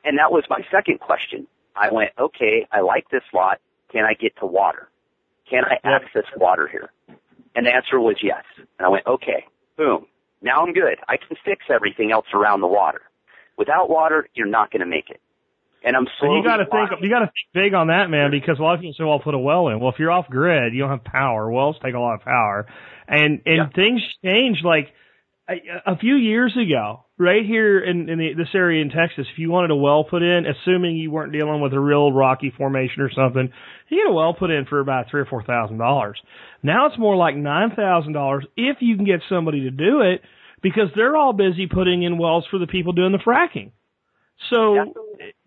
S3: And that was my second question. I went, okay, I like this lot. Can I get to water? Can I access water here? And the answer was yes. And I went, okay, boom. Now I'm good. I can fix everything else around the water. Without water, you're not going to make it. And I'm
S4: So you got to think you got to think big on that, man, because a lot of people say, "Well, I'll put a well in." Well, if you're off grid, you don't have power. Wells take a lot of power, and and
S3: Yeah.
S4: things change. Like a, a few years ago, right here in, in the, this area in Texas, if you wanted a well put in, assuming you weren't dealing with a real rocky formation or something, you get a well put in for about three or four thousand dollars. Now it's more like nine thousand dollars if you can get somebody to do it, because they're all busy putting in wells for the people doing the fracking. So
S3: Yeah.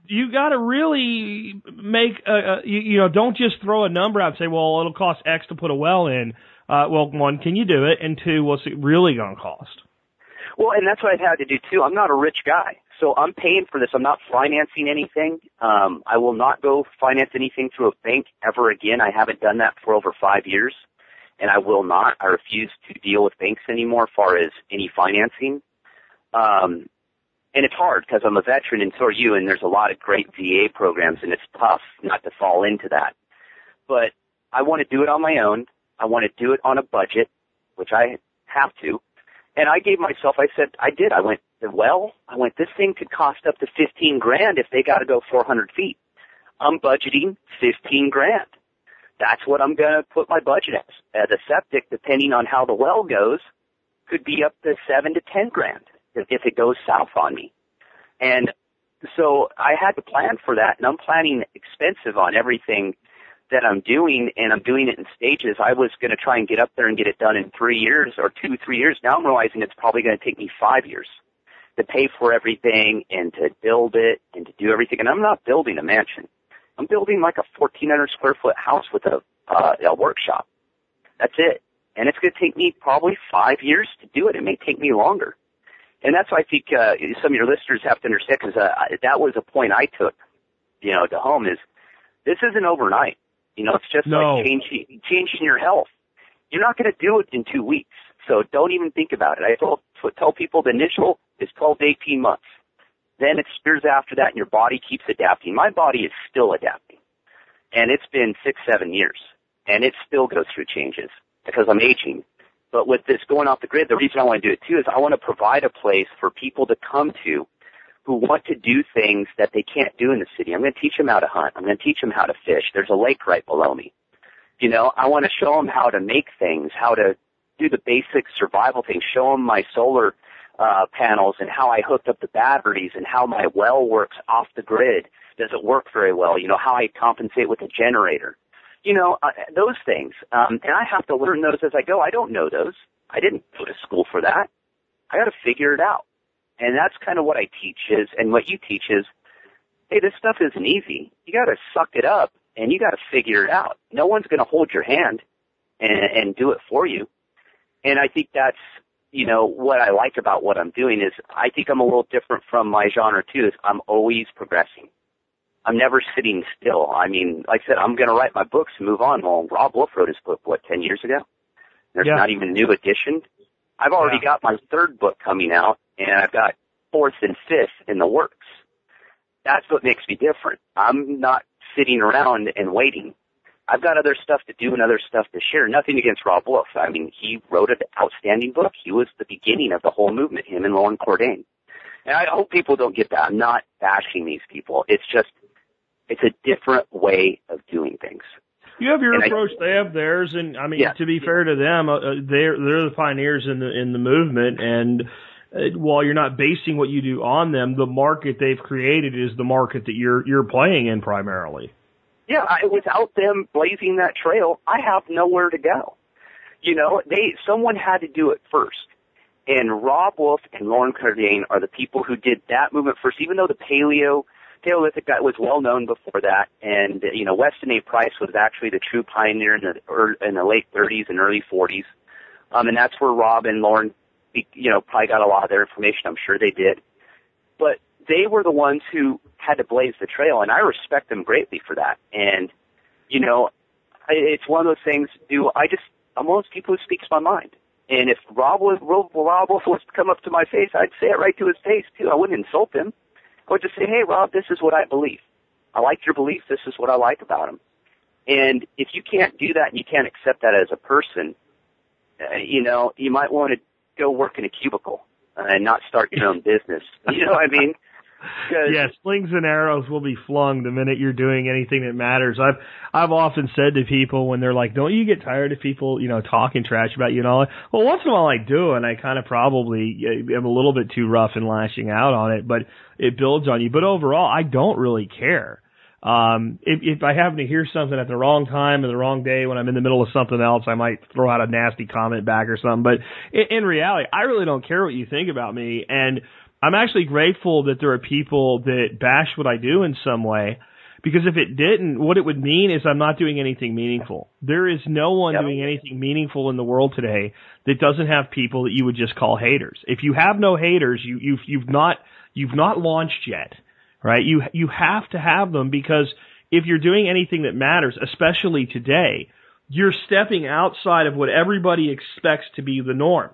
S4: you got to really make a, a you, you know don't just throw a number out and say well it'll cost X to put a well in. Uh, well, one, can you do it? And two, what's it really going to cost?
S3: Well, and that's what I've had to do too. I'm not a rich guy, so I'm paying for this. I'm not financing anything. Um, I will not go finance anything through a bank ever again. I haven't done that for over five years, and I will not. I refuse to deal with banks anymore as far as any financing. Um, And it's hard because I'm a veteran and so are you and there's a lot of great VA programs and it's tough not to fall into that. But I want to do it on my own. I want to do it on a budget, which I have to. And I gave myself, I said, I did. I went, well, I went, this thing could cost up to 15 grand if they got to go 400 feet. I'm budgeting 15 grand. That's what I'm going to put my budget as. Uh, the septic, depending on how the well goes, could be up to seven to 10 grand if it goes south on me. And so I had to plan for that and I'm planning expensive on everything that I'm doing and I'm doing it in stages. I was going to try and get up there and get it done in three years or two, three years. Now I'm realizing it's probably going to take me five years to pay for everything and to build it and to do everything. And I'm not building a mansion. I'm building like a 1400 square foot house with a, uh, a workshop. That's it. And it's going to take me probably five years to do it. It may take me longer. And that's why I think, uh, some of your listeners have to understand because, uh, that was a point I took, you know, to home is this isn't overnight. You know, it's just
S2: no.
S3: like changing, changing your health. You're not going to do it in two weeks. So don't even think about it. I told, tell people the initial is 12 to 18 months. Then it's years after that and your body keeps adapting. My body is still adapting. And it's been six, seven years. And it still goes through changes because I'm aging. But with this going off the grid, the reason I want to do it too is I want to provide a place for people to come to who want to do things that they can't do in the city. I'm going to teach them how to hunt. I'm going to teach them how to fish. There's a lake right below me. You know, I want to show them how to make things, how to do the basic survival things, show them my solar uh, panels and how I hooked up the batteries and how my well works off the grid. Does it work very well? You know, how I compensate with a generator. You know, uh, those things. Um, and I have to learn those as I go. I don't know those. I didn't go to school for that. I got to figure it out. And that's kind of what I teach is, and what you teach is, hey, this stuff isn't easy. You got to suck it up and you got to figure it out. No one's going to hold your hand and, and do it for you. And I think that's, you know, what I like about what I'm doing is I think I'm a little different from my genre too is I'm always progressing. I'm never sitting still. I mean, like I said, I'm going to write my books and move on. Well, Robb Wolf wrote his book, what, 10 years ago? There's
S2: Yeah.
S3: not even a new edition. I've already
S2: Yeah.
S3: got my third book coming out and I've got fourth and fifth in the works. That's what makes me different. I'm not sitting around and waiting. I've got other stuff to do and other stuff to share. Nothing against Robb Wolf. I mean, he wrote an outstanding book. He was the beginning of the whole movement, him and Loren Cordain. And I hope people don't get that. I'm not bashing these people. It's just, it's a different way of doing things.
S2: You have your
S3: And I-
S2: approach, they have theirs, and I mean,
S3: Yeah.
S2: to be fair to them, uh, uh, they're they're the pioneers in the in the movement, and uh, while you're not basing what you do on them, the market they've created is the market that you're you're playing in primarily.
S3: Yeah, I, without them blazing that trail, I have nowhere to go. You know, they someone had to do it first. And Robb Wolf and Loren Cordain are the people who did that movement first, even though the paleo Paleolithic guy was well known before that, and you know Weston A. Price was actually the true pioneer in the ear- in the late 30s and early 40s, um, and that's where Robb and Loren, you know, probably got a lot of their information. I'm sure they did, but they were the ones who had to blaze the trail, and I respect them greatly for that. And you know, it's one of those things. Do I just? I'm one of those people who speaks my mind. And if Robb was Robb, Robb was to come up to my face, I'd say it right to his face too. I wouldn't insult him. I would just say, "Hey, Robb, this is what I believe. I like your belief. This is what I like about him." And if you can't do that and you can't accept that as a person, uh, you know, you might want to go work in a cubicle and not start your own business. You know what I mean?
S2: Yeah, slings and arrows will be flung the minute you're doing anything that matters. I've I've often said to people when they're like, "Don't you get tired of people, you know, talking trash about you and all?" that?" Well, once in a while I do, and I kind of probably am a little bit too rough and lashing out on it, but it builds on you. But overall, I don't really care. Um, if, if I happen to hear something at the wrong time or the wrong day when I'm in the middle of something else, I might throw out a nasty comment back or something. But in, in reality, I really don't care what you think about me. And I'm actually grateful that there are people that bash what I do in some way. Because if it didn't, what it would mean is I'm not doing anything meaningful. There is no one
S3: Yep.
S2: doing anything meaningful in the world today that doesn't have people that you would just call haters. If you have no haters, you, you've, you've not, you've not launched yet right? You you have to have them because if you're doing anything that matters, especially today, you're stepping outside of what everybody expects to be the norm.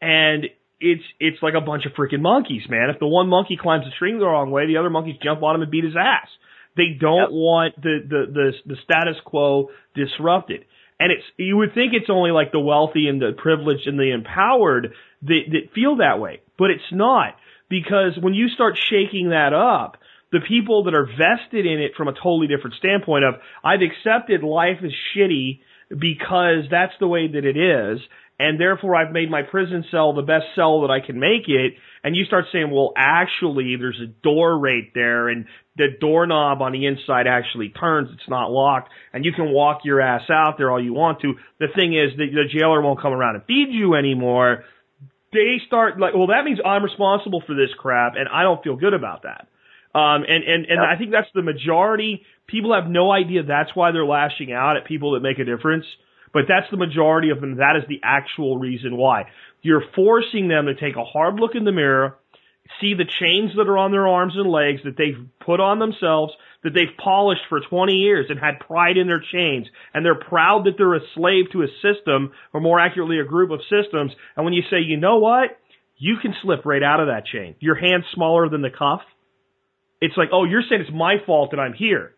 S2: And it's it's like a bunch of freaking monkeys, man. If the one monkey climbs the string the wrong way, the other monkeys jump on him and beat his ass. They don't
S3: Yep.
S2: want the, the the the status quo disrupted. And it's you would think it's only like the wealthy and the privileged and the empowered that, that feel that way, but it's not because when you start shaking that up, the people that are vested in it from a totally different standpoint of I've accepted life is shitty because that's the way that it is and therefore I've made my prison cell the best cell that I can make it and you start saying well actually there's a door right there and the doorknob on the inside actually turns it's not locked and you can walk your ass out there all you want to the thing is that the jailer won't come around and feed you anymore they start like, well, that means I'm responsible for this crap, and I don't feel good about that. Um, and and and
S3: Yep.
S2: I think that's the majority. People have no idea that's why they're lashing out at people that make a difference, but that's the majority of them. That is the actual reason why you're forcing them to take a hard look in the mirror, see the chains that are on their arms and legs that they've put on themselves, that they've polished for 20 years and had pride in their chains, and they're proud that they're a slave to a system, or more accurately, a group of systems. And when you say, you know what, you can slip right out of that chain. Your hand's smaller than the cuff. It's like, oh, you're saying it's my fault that I'm here.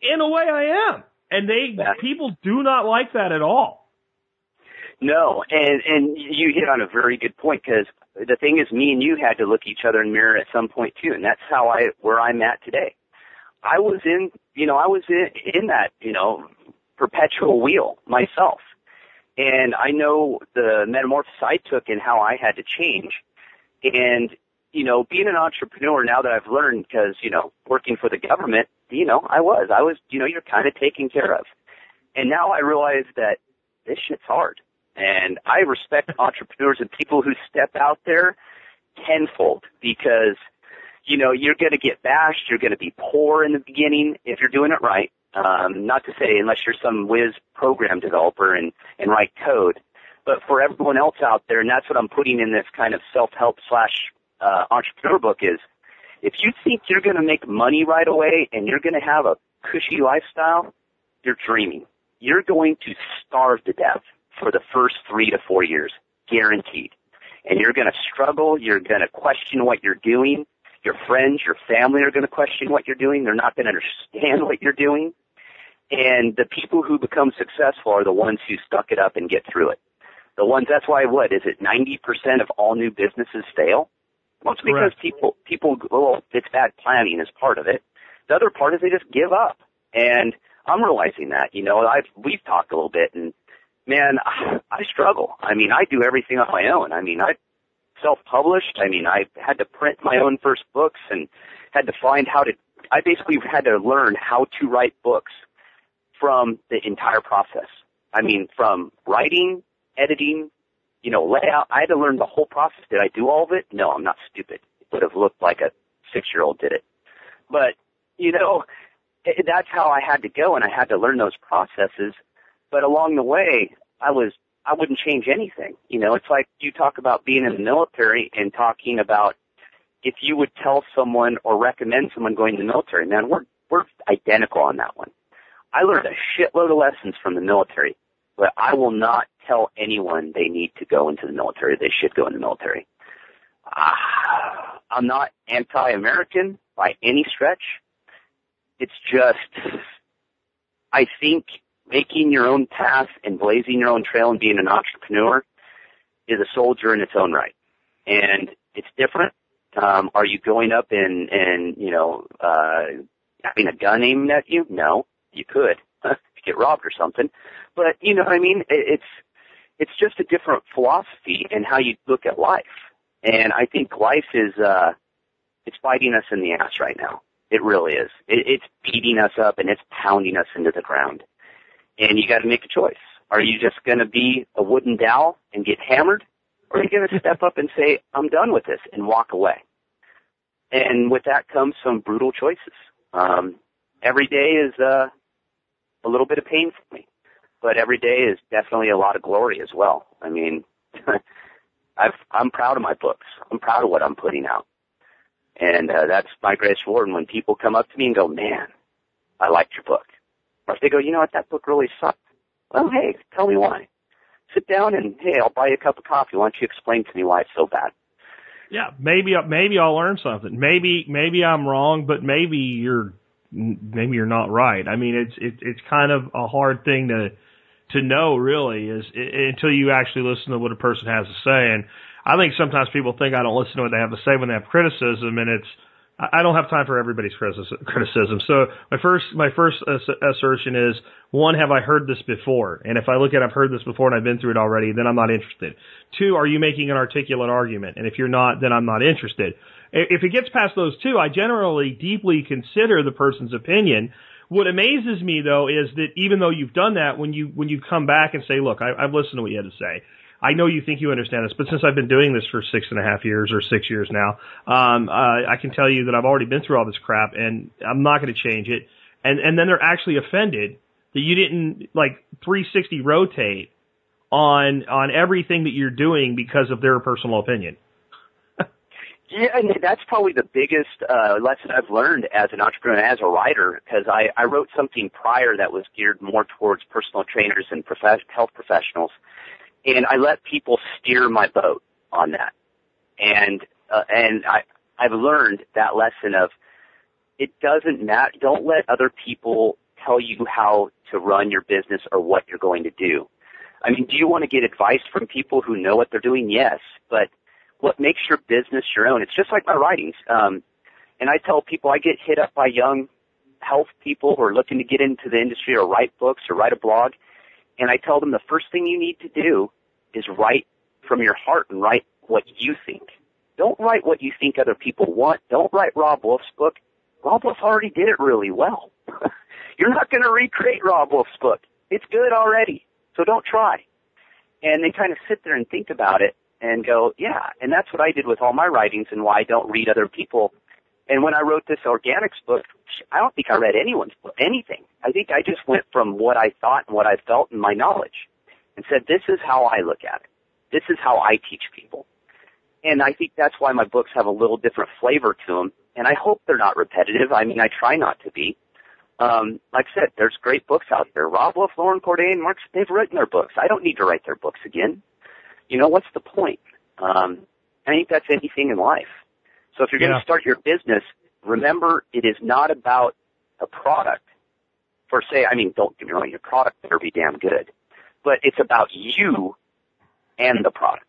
S2: In a way, I am. And they
S3: Yeah.
S2: people do not like that at all.
S3: No, and and you hit on a very good point because the thing is, me and you had to look each other in the mirror at some point too, and that's how I where I'm at today. I was in, you know, I was in in that, you know, perpetual wheel myself, and I know the metamorphosis I took and how I had to change, and you know, being an entrepreneur now that I've learned because you know, working for the government, you know, I was, I was, you know, you're kind of taken care of, and now I realize that this shit's hard. And I respect entrepreneurs and people who step out there tenfold because, you know, you're going to get bashed. You're going to be poor in the beginning if you're doing it right. Um, not to say unless you're some whiz program developer and, and write code, but for everyone else out there, and that's what I'm putting in this kind of self-help slash uh, entrepreneur book is, if you think you're going to make money right away and you're going to have a cushy lifestyle, you're dreaming. You're going to starve to death for the first three to four years, guaranteed. And you're going to struggle. You're going to question what you're doing. Your friends, your family are going to question what you're doing. They're not going to understand what you're doing. And the people who become successful are the ones who stuck it up and get through it. The ones, that's why what, is it 90% of all new businesses fail? Well, it's because
S2: Correct.
S3: people, people, well, it's bad planning is part of it. The other part is they just give up. And I'm realizing that, you know, I've, we've talked a little bit and man, I struggle. I mean, I do everything on my own. I mean, I self-published. I mean, I had to print my own first books and had to find how to, I basically had to learn how to write books from the entire process. I mean, from writing, editing, you know, layout. I had to learn the whole process. Did I do all of it? No, I'm not stupid. It would have looked like a six-year-old did it. But, you know, it, that's how I had to go and I had to learn those processes. But along the way, I was, I wouldn't change anything. You know, it's like you talk about being in the military and talking about if you would tell someone or recommend someone going to the military, man, we're, we're identical on that one. I learned a shitload of lessons from the military, but I will not tell anyone they need to go into the military. They should go in the military. Ah, I'm not anti-American by any stretch. It's just, I think making your own path and blazing your own trail and being an entrepreneur is a soldier in its own right. And it's different. Um, are you going up and, and, you know, uh, having a gun aimed at you? No, you could. Get robbed or something. But, you know what I mean? It's, it's just a different philosophy in how you look at life. And I think life is, uh, it's biting us in the ass right now. It really is. It, it's beating us up and it's pounding us into the ground. And you got to make a choice. Are you just going to be a wooden dowel and get hammered? Or are you going to step up and say, I'm done with this and walk away? And with that comes some brutal choices. Um, every day is, uh, a little bit of pain for me, but every day is definitely a lot of glory as well. I mean, I've, I'm proud of my books. I'm proud of what I'm putting out. And, uh, that's my greatest reward. And when people come up to me and go, man, I liked your book. Or if they go, you know what, that book really sucked. Well, hey, tell me why. sit down and hey, I'll buy you a cup of coffee. Why don't you explain to me why it's so bad?
S2: Yeah, maybe maybe I'll learn something. Maybe maybe I'm wrong, but maybe you're maybe you're not right. I mean, it's it, it's kind of a hard thing to to know really is it, until you actually listen to what a person has to say. And I think sometimes people think I don't listen to what they have to say when they have criticism, and it's I don't have time for everybody's criticism. So my first my first assertion is one: Have I heard this before? And if I look at I've heard this before and I've been through it already, then I'm not interested. Two: Are you making an articulate argument? And if you're not, then I'm not interested. If it gets past those two, I generally deeply consider the person's opinion. What amazes me though is that even though you've done that, when you when you come back and say, "Look, I, I've listened to what you had to say," I know you think you understand this, but since I've been doing this for six and a half years or six years now, um, uh, I can tell you that I've already been through all this crap, and I'm not going to change it. And and then they're actually offended that you didn't like 360 rotate on on everything that you're doing because of their personal opinion.
S3: Yeah, and that's probably the biggest uh, lesson I've learned as an entrepreneur, and as a writer, because I, I wrote something prior that was geared more towards personal trainers and prof- health professionals, and I let people steer my boat on that. And uh, and I I've learned that lesson of it doesn't matter. Don't let other people tell you how to run your business or what you're going to do. I mean, do you want to get advice from people who know what they're doing? Yes, but what makes your business your own? It's just like my writings. Um, and I tell people I get hit up by young health people who are looking to get into the industry or write books or write a blog. And I tell them the first thing you need to do is write from your heart and write what you think. Don't write what you think other people want. Don't write Robb Wolf's book. Robb Wolf already did it really well. You're not going to recreate Robb Wolf's book. It's good already. So don't try. And they kind of sit there and think about it and go, yeah. And that's what I did with all my writings and why I don't read other people. And when I wrote this organics book, I don't think I read anyone's book, anything. I think I just went from what I thought and what I felt and my knowledge and said, this is how I look at it. This is how I teach people. And I think that's why my books have a little different flavor to them. And I hope they're not repetitive. I mean, I try not to be. Um, like I said, there's great books out there. Robb Wolf, Loren Cordain, and Mark, they've written their books. I don't need to write their books again. You know, what's the point? Um, I think that's anything in life. So if you're going to start your business, remember it is not about a product per se. I mean, don't get me wrong, your product better be damn good but it's about you and the product.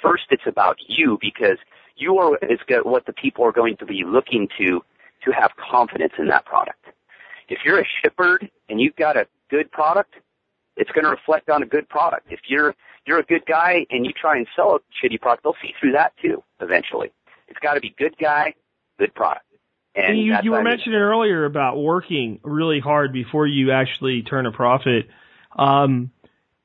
S3: First, it's about you because you are is what the people are going to be looking to to have confidence in that product. If you're a shipbird and you've got a good product, it's going to reflect on a good product. If you're you're a good guy and you try and sell a shitty product, they'll see through that too eventually. It's got to be good guy, good product. And
S2: you, you were
S3: I mean.
S2: mentioning earlier about working really hard before you actually turn a profit. Um,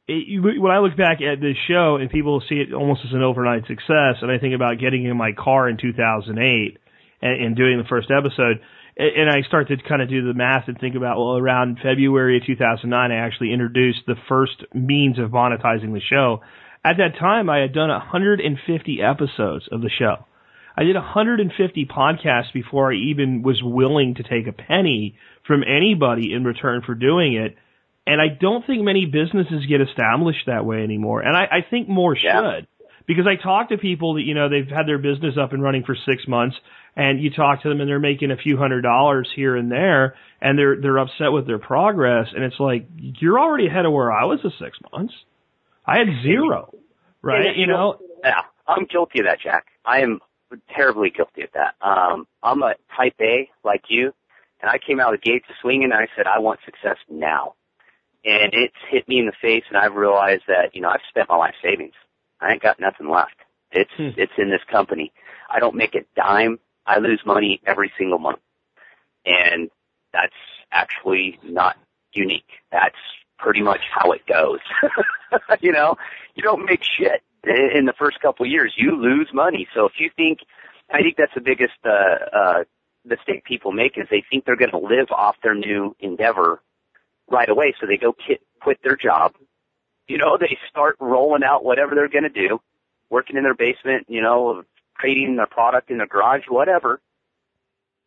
S2: it, when I look back at this show and people see it almost as an overnight success, and I think about getting in my car in 2008 and, and doing the first episode, and, I start to kind of do the math and think about, well, around February of 2009, I actually introduced the first means of monetizing the show. At that time, I had done 150 episodes of the show. I did 150 podcasts before I even was willing to take a penny from anybody in return for doing it. And I don't think many businesses get established that way anymore. And I, I think more
S3: Yeah.
S2: should. Because I talk to people that, you know, they've had their business up and running for six months and you talk to them and they're making a few hundred dollars here and there and they're, they're upset with their progress. And it's like, you're already ahead of where I was at six months. I had zero, right? You know,
S3: Yeah, I'm guilty of that, Jack. I am terribly guilty of that. Um, I'm a type A like you, and I came out of the gates swinging, and I said I want success now. And it's hit me in the face, and I've realized that you know I've spent my life savings. I ain't got nothing left. It's
S2: Hmm.
S3: it's in this company. I don't make a dime. I lose money every single month, and that's actually not unique. That's pretty much how it goes. you know, you don't make shit in the first couple of years. You lose money. So if you think, I think that's the biggest uh, uh, mistake people make is they think they're going to live off their new endeavor right away. So they go quit, quit their job. You know, they start rolling out whatever they're going to do, working in their basement. You know, creating their product in their garage, whatever.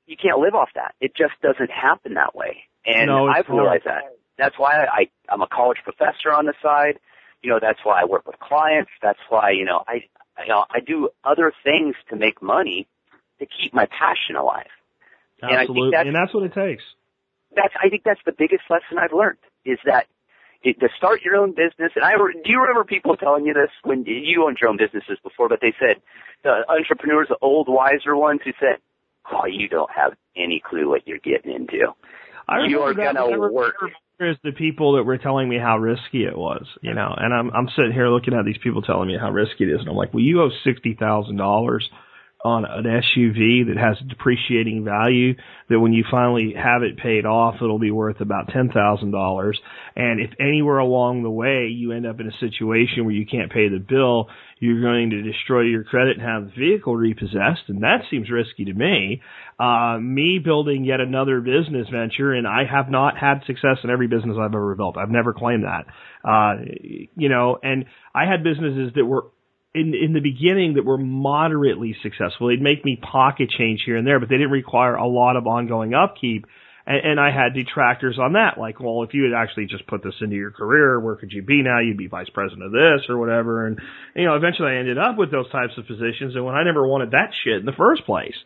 S3: You can't live off that. It just doesn't happen that way. And
S2: No,
S3: I've
S2: hard.
S3: realized that. That's why I, I'm a college professor on the side. you know, that's why I work with clients. That's why, you know, I, you know, I do other things to make money to keep my passion alive. And I think
S2: Absolutely,
S3: that's-
S2: and that's what it takes.
S3: That's, I think that's the biggest lesson I've learned is that to start your own business. And I, do you remember people telling you this when you owned your own businesses before, but they said the entrepreneurs, the old wiser ones who said, oh, you don't have any clue what you're getting into.
S2: I
S3: You are gonna
S2: but I remember
S3: work.
S2: Is the people that were telling me how risky it was, you know, and I'm I'm sitting here looking at these people telling me how risky it is, and I'm like, well, you owe sixty thousand dollars on an SUV that has a depreciating value that when you finally have it paid off, it'll be worth about ten thousand dollars. And if anywhere along the way you end up in a situation where you can't pay the bill, you're going to destroy your credit and have the vehicle repossessed, and that seems risky to me. Uh, me building yet another business venture, and I have not had success in every business I've ever built. I've never claimed that. Uh, you know, and I had businesses that were in in the beginning that were moderately successful. They'd make me pocket change here and there, but they didn't require a lot of ongoing upkeep. And, and I had detractors on that, like, well, if you had actually just put this into your career, where could you be now? You'd be vice president of this or whatever. And you know, eventually I ended up with those types of positions, and when I never wanted that shit in the first place.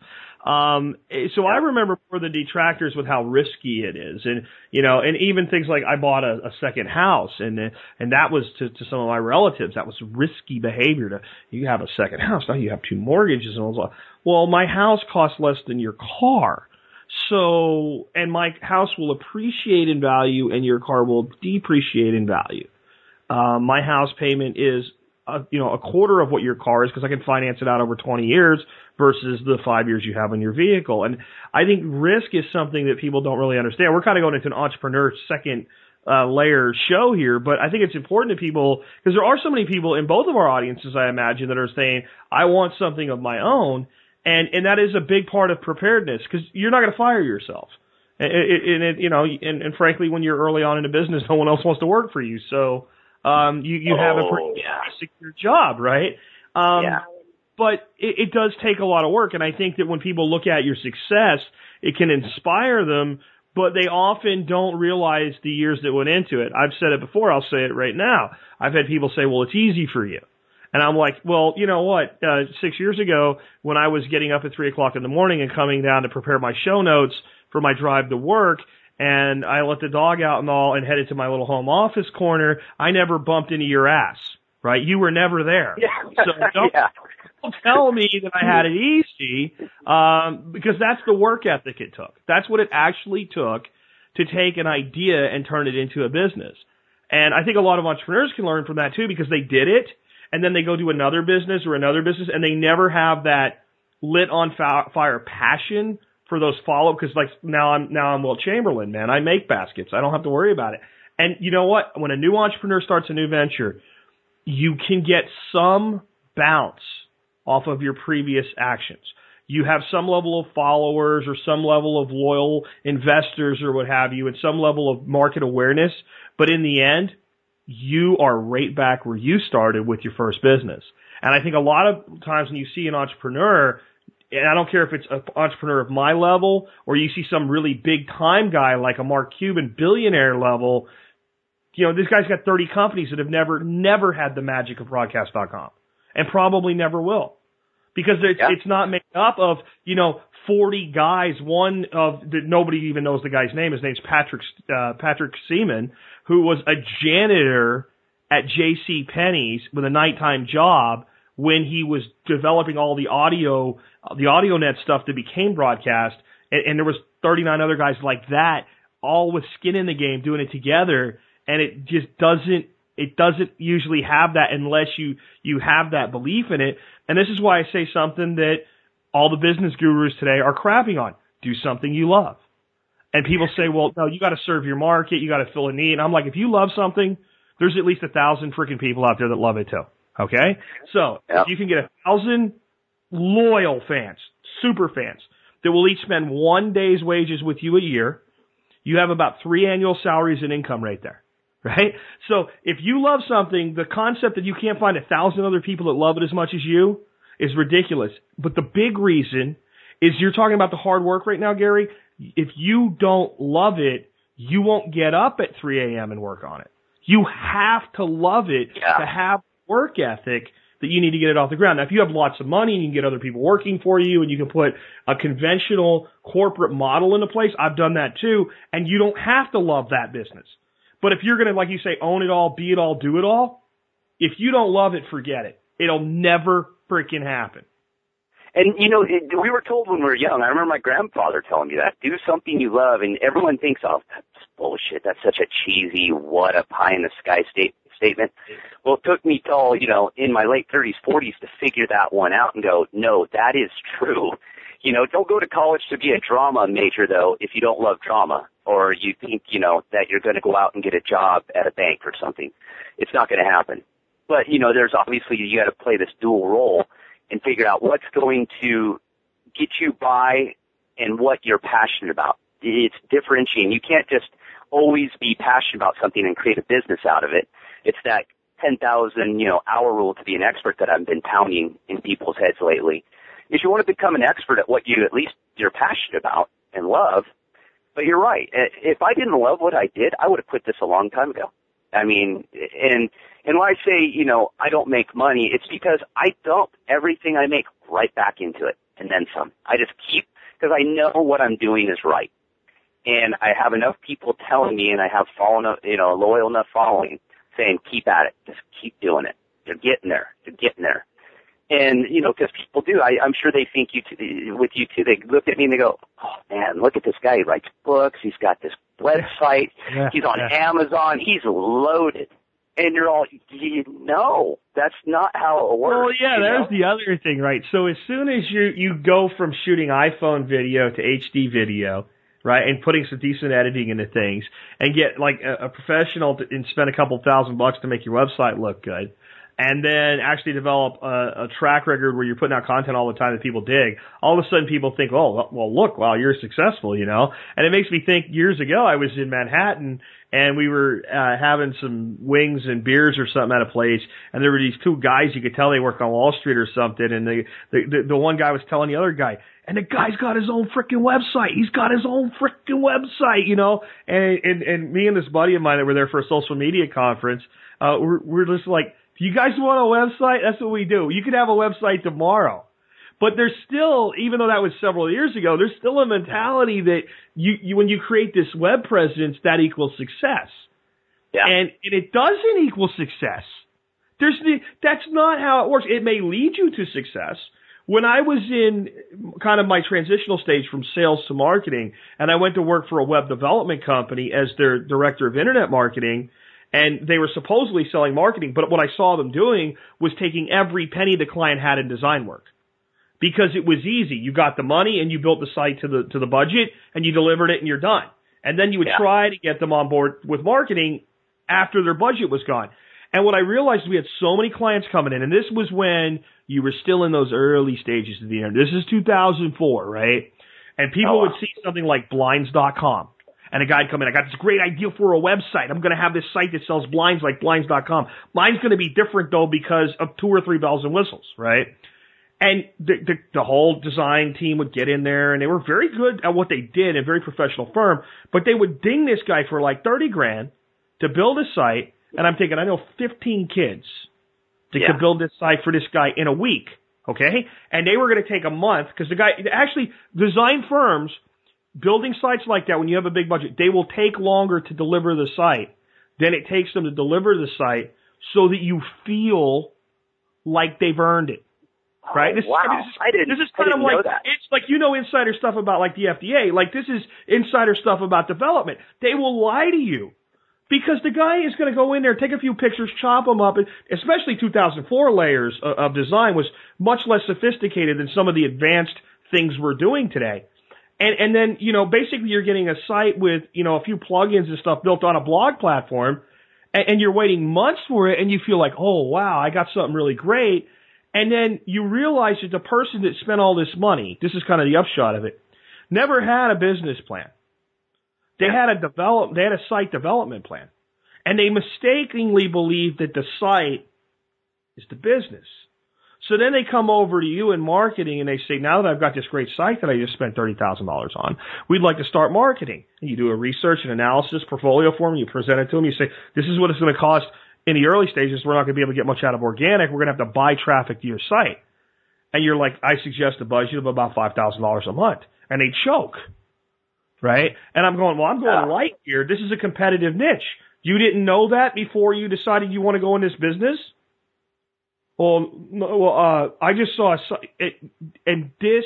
S2: Um, eh, so I remember for the detractors with how risky it is, and you know, and even things like I bought a, a second house, and uh, and that was to, to some of my relatives that was risky behavior. To you have a second house now, you have two mortgages, and I was like, well, my house costs less than your car, so and my house will appreciate in value, and your car will depreciate in value. Uh, my house payment is a, you know a quarter of what your car is because I can finance it out over 20 years versus the five years you have on your vehicle. And I think risk is something that people don't really understand. We're kind of going into an entrepreneur second uh, layer show here, but I think it's important to people because there are so many people in both of our audiences, I imagine, that are saying, I want something of my own. And, and that is a big part of preparedness because you're not going to fire yourself. And and it, you know, and, and frankly, when you're early on in a business, no one else wants to work for you. So, um, you, you have a
S3: Oh,
S2: pretty
S3: yeah.
S2: secure job, right? Um,
S3: yeah.
S2: but it, it does take a lot of work. And I think that when people look at your success, it can inspire them, but they often don't realize the years that went into it. I've said it before. I'll say it right now. I've had people say, well, it's easy for you. And I'm like, well, you know what? Uh, six years ago, when I was getting up at three o'clock in the morning and coming down to prepare my show notes for my drive to work, and I let the dog out and all and headed to my little home office corner, I never bumped into your ass, right? You were never there.
S3: Yeah.
S2: So don't
S3: yeah.
S2: don't tell me that I had it easy, um, because that's the work ethic it took. That's what it actually took to take an idea and turn it into a business. And I think a lot of entrepreneurs can learn from that too because they did it and then they go do another business or another business and they never have that lit on fire passion for those follow because like now I'm now I'm Wilt Chamberlain, man. I make baskets. I don't have to worry about it. And you know what? When a new entrepreneur starts a new venture, you can get some bounce off of your previous actions. You have some level of followers or some level of loyal investors or what have you and some level of market awareness. But in the end, you are right back where you started with your first business. And I think a lot of times when you see an entrepreneur, and I don't care if it's an entrepreneur of my level or you see some really big time guy like a Mark Cuban billionaire level, you know, this guy's got 30 companies that have never, never had the magic of broadcast.com and probably never will because it's,
S3: Yeah.
S2: it's not made up of, you know, 40 guys. One of that nobody even knows the guy's name. His name's Patrick, uh, Patrick Seaman, who was a janitor at J.C. Penney's with a nighttime job when he was developing all the audio, the AudioNet stuff that became broadcast. And, and there was 39 other guys like that, all with skin in the game doing it together. And it just doesn't, it doesn't usually have that unless you, you have that belief in it. And this is why I say something that all the business gurus today are crapping on. Do something you love. And people say, well, no, you got to serve your market. You got to fill a need. And I'm like, if you love something, there's at least a thousand freaking people out there that love it too. Okay. So
S3: Yeah.
S2: if you can get a thousand loyal fans, super fans that will each spend one day's wages with you a year, you have about three annual salaries and income right there. Right? So if you love something, the concept that you can't find a thousand other people that love it as much as you is ridiculous. But the big reason is you're talking about the hard work right now, Gary. If you don't love it, you won't get up at 3 a.m. and work on it. You have to love it
S3: Yeah.
S2: to have work ethic that you need to get it off the ground. Now, if you have lots of money and you can get other people working for you and you can put a conventional corporate model into place, I've done that too, and you don't have to love that business. But if you're going to, like you say, own it all, be it all, do it all, if you don't love it, forget it. It'll never freaking happen.
S3: And you know, it, we were told when we were young. I remember my grandfather telling me that. Do something you love, and everyone thinks, "Oh, that's bullshit. That's such a cheesy, what a pie in the sky state statement." Well, it took me till you know, in my late 30s, 40s, to figure that one out and go, "No, that is true." You know, don't go to college to be a drama major though if you don't love drama, or you think you know that you're going to go out and get a job at a bank or something. It's not going to happen. But you know, there's obviously you got to play this dual role and figure out what's going to get you by and what you're passionate about. It's differentiating. You can't just always be passionate about something and create a business out of it. It's that 10,000, you know, hour rule to be an expert that I've been pounding in people's heads lately. If you want to become an expert at what you at least you're passionate about and love, but you're right. If I didn't love what I did, I would have quit this a long time ago. I mean, and and when I say, you know, I don't make money, it's because I dump everything I make right back into it and then some. I just keep, because I know what I'm doing is right. And I have enough people telling me and I have fallen, you know, a loyal enough following saying, keep at it. Just keep doing it. You're getting there. You're getting there. And, you know, because people do, I, I'm sure they think you, t- with you too, they look at me and they go, oh man, look at this guy. He writes books. He's got this website.
S2: Yeah,
S3: He's on
S2: yeah.
S3: Amazon. He's loaded. And you're all, you know, that's not how it works.
S2: Well, yeah, there's
S3: know?
S2: the other thing, right? So as soon as you you go from shooting iPhone video to HD video, right, and putting some decent editing into things, and get like a, a professional to, and spend a couple thousand bucks to make your website look good, and then actually develop a, a track record where you're putting out content all the time that people dig, all of a sudden people think, oh, well, look, wow, you're successful, you know? And it makes me think years ago I was in Manhattan and we were uh, having some wings and beers or something at a place, and there were these two guys you could tell they worked on Wall Street or something, and the the, the one guy was telling the other guy, and the guy's got his own freaking website. He's got his own freaking website, you know. And and and me and this buddy of mine that were there for a social media conference, uh, we're we're just like, do you guys want a website? That's what we do. You could have a website tomorrow. But there's still, even though that was several years ago, there's still a mentality that you, you when you create this web presence, that equals success.
S3: Yeah.
S2: And, and it doesn't equal success. There's the, that's not how it works. It may lead you to success. When I was in kind of my transitional stage from sales to marketing, and I went to work for a web development company as their director of internet marketing, and they were supposedly selling marketing, but what I saw them doing was taking every penny the client had in design work. Because it was easy. You got the money and you built the site to the to the budget and you delivered it and you're done. And then you would
S3: Yeah.
S2: try to get them on board with marketing after their budget was gone. And what I realized is we had so many clients coming in, and this was when you were still in those early stages of the internet. This is 2004, right? And people
S3: Oh, wow.
S2: would see something like blinds.com. And a guy'd come in, I got this great idea for a website. I'm going to have this site that sells blinds like blinds.com. Mine's going to be different though because of two or three bells and whistles, right? And the, the, the whole design team would get in there and they were very good at what they did, a very professional firm, but they would ding this guy for like 30 grand to build a site. And I'm thinking, I know 15 kids that
S3: Yeah.
S2: could build this site for this guy in a week. Okay. And they were going to take a month because the guy, actually design firms building sites like that when you have a big budget, they will take longer to deliver the site than it takes them to deliver the site so that you feel like they've earned it. Right?
S3: Oh,
S2: This,
S3: wow.
S2: I mean, this is,
S3: I didn't-
S2: this is kind of like it's like you know insider stuff about like the FDA. Like this is insider stuff about development. They will lie to you because the guy is going to go in there, take a few pictures, chop them up. and Especially 2004 layers of, of design was much less sophisticated than some of the advanced things we're doing today. And and then you know basically you're getting a site with you know a few plugins and stuff built on a blog platform, and, and you're waiting months for it, and you feel like oh wow I got something really great, and then you realize that the person that spent all this money, this is kind of the upshot of it, never had a business plan. They had a develop, they had a site development plan, and they mistakenly believed that the site is the business. So then they come over to you in marketing and they say, now that I've got this great site that I just spent $30,000 on, we'd like to start marketing. And you do a research and analysis portfolio for them. You present it to them. You say, this is what it's going to cost in the early stages. We're not going to be able to get much out of organic. We're going to have to buy traffic to your site. And you're like, I suggest a budget of about $5,000 a month. And they choke. Right? And I'm going, well, I'm going light here. This is a competitive niche. You didn't know that before you decided you want to go in this business? Well, no, well, uh, I just saw it, and this,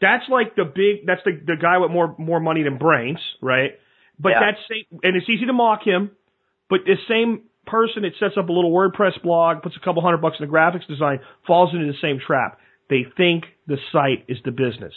S2: that's like the big, that's the, the guy with more, more money than brains, right? But
S3: Yeah.
S2: that's, same- and it's easy to mock him, but the same person that sets up a little WordPress blog, puts a couple hundred bucks in the graphics design, falls into the same trap. They think the site is the business.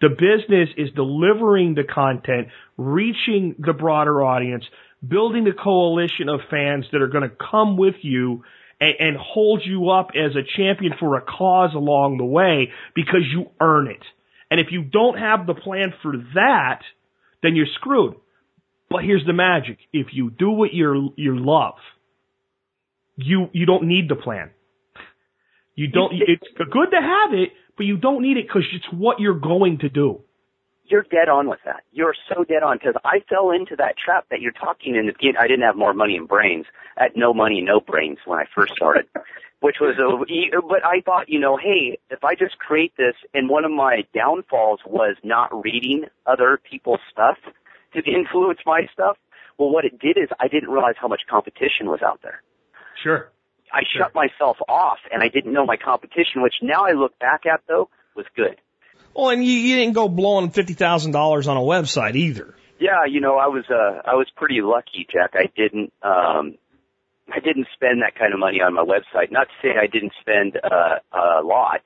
S2: The business is delivering the content, reaching the broader audience, building the coalition of fans that are going to come with you and, and hold you up as a champion for a cause along the way because you earn it. And if you don't have the plan for that, then you're screwed. But here's the magic. If you do what you you love, you you don't need the plan. You don't. It's good to have it, but you don't need it because it's what you're going to do.
S3: You're dead on with that. You're so dead on because I fell into that trap that you're talking in the beginning. I didn't have more money and brains. Had no money, no brains when I first started, which was a, but I thought, you know, hey, if I just create this and one of my downfalls was not reading other people's stuff to influence my stuff. Well, what it did is I didn't realize how much competition was out there.
S2: Sure.
S3: I shut myself off and I didn't know my competition, which now I look back at though was good.
S5: Well, and you, you didn't go blowing fifty thousand dollars on a website either.
S3: Yeah, you know, I was uh I was pretty lucky, Jack. I didn't um I didn't spend that kind of money on my website. Not to say I didn't spend uh a lot.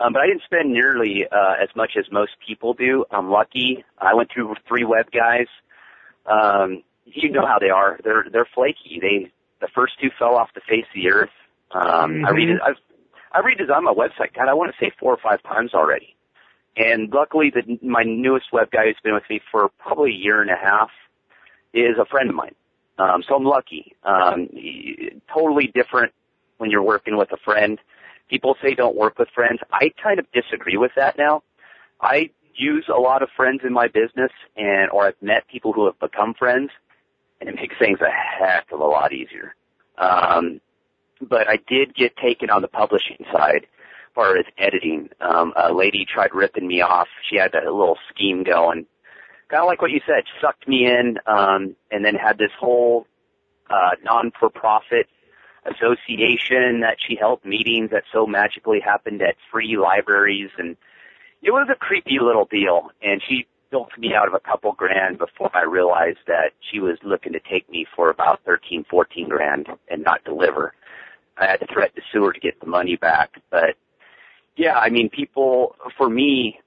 S3: Um but I didn't spend nearly uh as much as most people do. I'm lucky. I went through three web guys. Um you know how they are. They're they're flaky. They the first two fell off the face of the earth. Um I read it I've I redesigned my website, God, I want to say four or five times already. And luckily, the, my newest web guy who's been with me for probably a year and a half is a friend of mine. Um, so I'm lucky. Um, totally different when you're working with a friend. People say don't work with friends. I kind of disagree with that now. I use a lot of friends in my business and, or I've met people who have become friends and it makes things a heck of a lot easier. Um, but I did get taken on the publishing side as far as editing. Um, a lady tried ripping me off. She had that little scheme going. Kind of like what you said, sucked me in, um, and then had this whole, uh, non-for-profit association that she held meetings that so magically happened at free libraries and it was a creepy little deal and she built me out of a couple grand before I realized that she was looking to take me for about thirteen, fourteen grand and not deliver. I had to threaten to sue her to get the money back. But yeah, I mean, people, for me,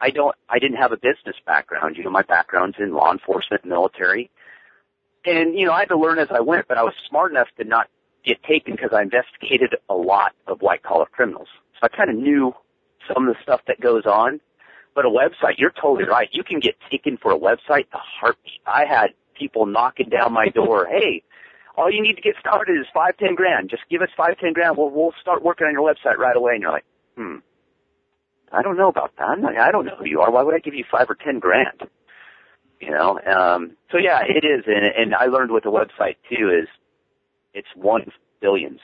S3: I don't, I didn't have a business background. You know, my background's in law enforcement, military. And, you know, I had to learn as I went, but I was smart enough to not get taken because I investigated a lot of white collar criminals. So I kind of knew some of the stuff that goes on. But a website, you're totally right. You can get taken for a website the heartbeat. I had people knocking down my door. Hey, all you need to get started is five, ten grand. Just give us five, ten grand. We'll we'll start working on your website right away. And you're like, hmm, I don't know about that. I'm not, I don't know who you are. Why would I give you five or ten grand? You know. Um, so yeah, it is, and and I learned with the website too is it's one of billions.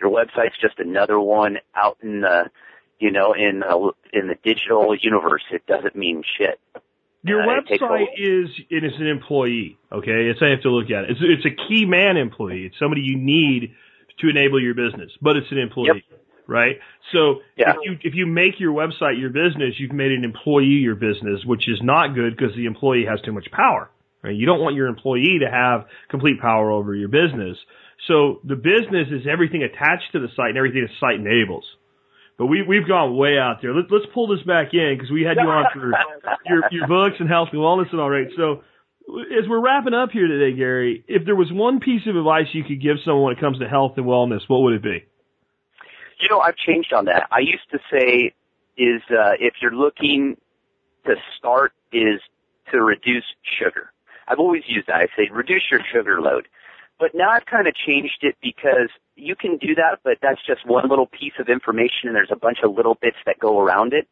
S3: Your website's just another one out in the, you know, in uh, in the digital universe. It doesn't mean shit.
S2: Your
S3: Uh, a-
S2: website is it is an employee. Okay, it's I have to look at it. It's it's a key man employee. It's somebody you need to enable your business, but it's an employee, right? So
S3: Yeah.
S2: if you if you make your website your business, you've made an employee your business, which is not good because the employee has too much power. Right? You don't want your employee to have complete power over your business. So the business is everything attached to the site and everything the site enables. But we we've gone way out there. Let's let's pull this back in because we had you on for your your books and health and wellness and all right. So as we're wrapping up here today, Gary, if there was one piece of advice you could give someone when it comes to health and wellness, what would it be?
S3: You know, I've changed on that. I used to say is uh, if you're looking to start is to reduce sugar. I've always used that. I say reduce your sugar load. But now I've kind of changed it because you can do that, but that's just one little piece of information and there's a bunch of little bits that go around it.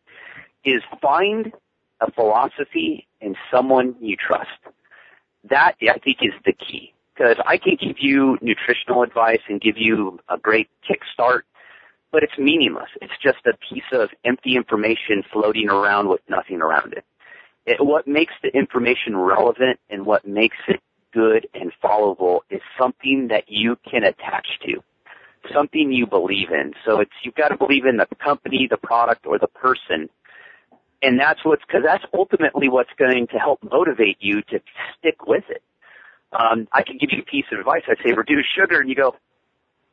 S3: Is find a philosophy and someone you trust. That I think is the key. Because I can give you nutritional advice and give you a great kickstart, but it's meaningless. It's just a piece of empty information floating around with nothing around it. it what makes the information relevant and what makes it good and followable is something that you can attach to. Something you believe in. So it's, you've got to believe in the company, the product, or the person and that's what's, cause that's ultimately what's going to help motivate you to stick with it. Um, I can give you a piece of advice. I say reduce sugar and you go,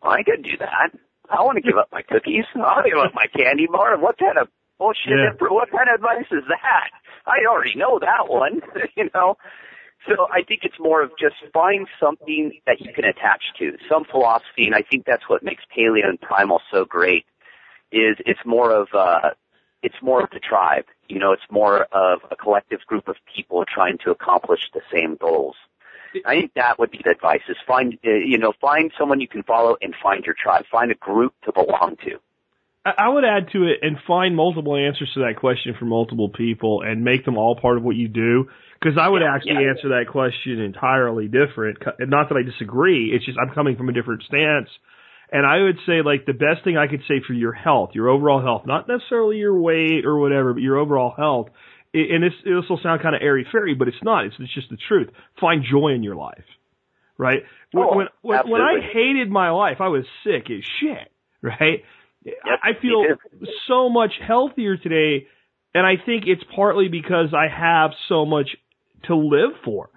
S3: well, I could do that. I want to give up my cookies. I'll give up my candy bar. What kind of bullshit,
S2: Yeah.
S3: what kind of advice is that? I already know that one, you know? So I think it's more of just find something that you can attach to, some philosophy, and I think that's what makes paleo and primal so great. Is it's more of uh, it's more of the tribe. You know, it's more of a collective group of people trying to accomplish the same goals. I think that would be the advice: is find uh, you know find someone you can follow and find your tribe. Find a group to belong to.
S2: I I would add to it and find multiple answers to that question for multiple people and make them all part of what you do. Because I would
S3: Yeah,
S2: actually
S3: yeah.
S2: answer that question entirely different. Not that I disagree. It's just I'm coming from a different stance. And I would say like the best thing I could say for your health, your overall health, not necessarily your weight or whatever, but your overall health. And this this will sound kind of airy fairy, but it's not. It's, it's just the truth. Find joy in your life, right? When
S3: Oh,
S2: when, when, when I hated my life, I was sick as shit, right?
S3: Yep,
S2: I I feel so much healthier today, and I think it's partly because I have so much to live for,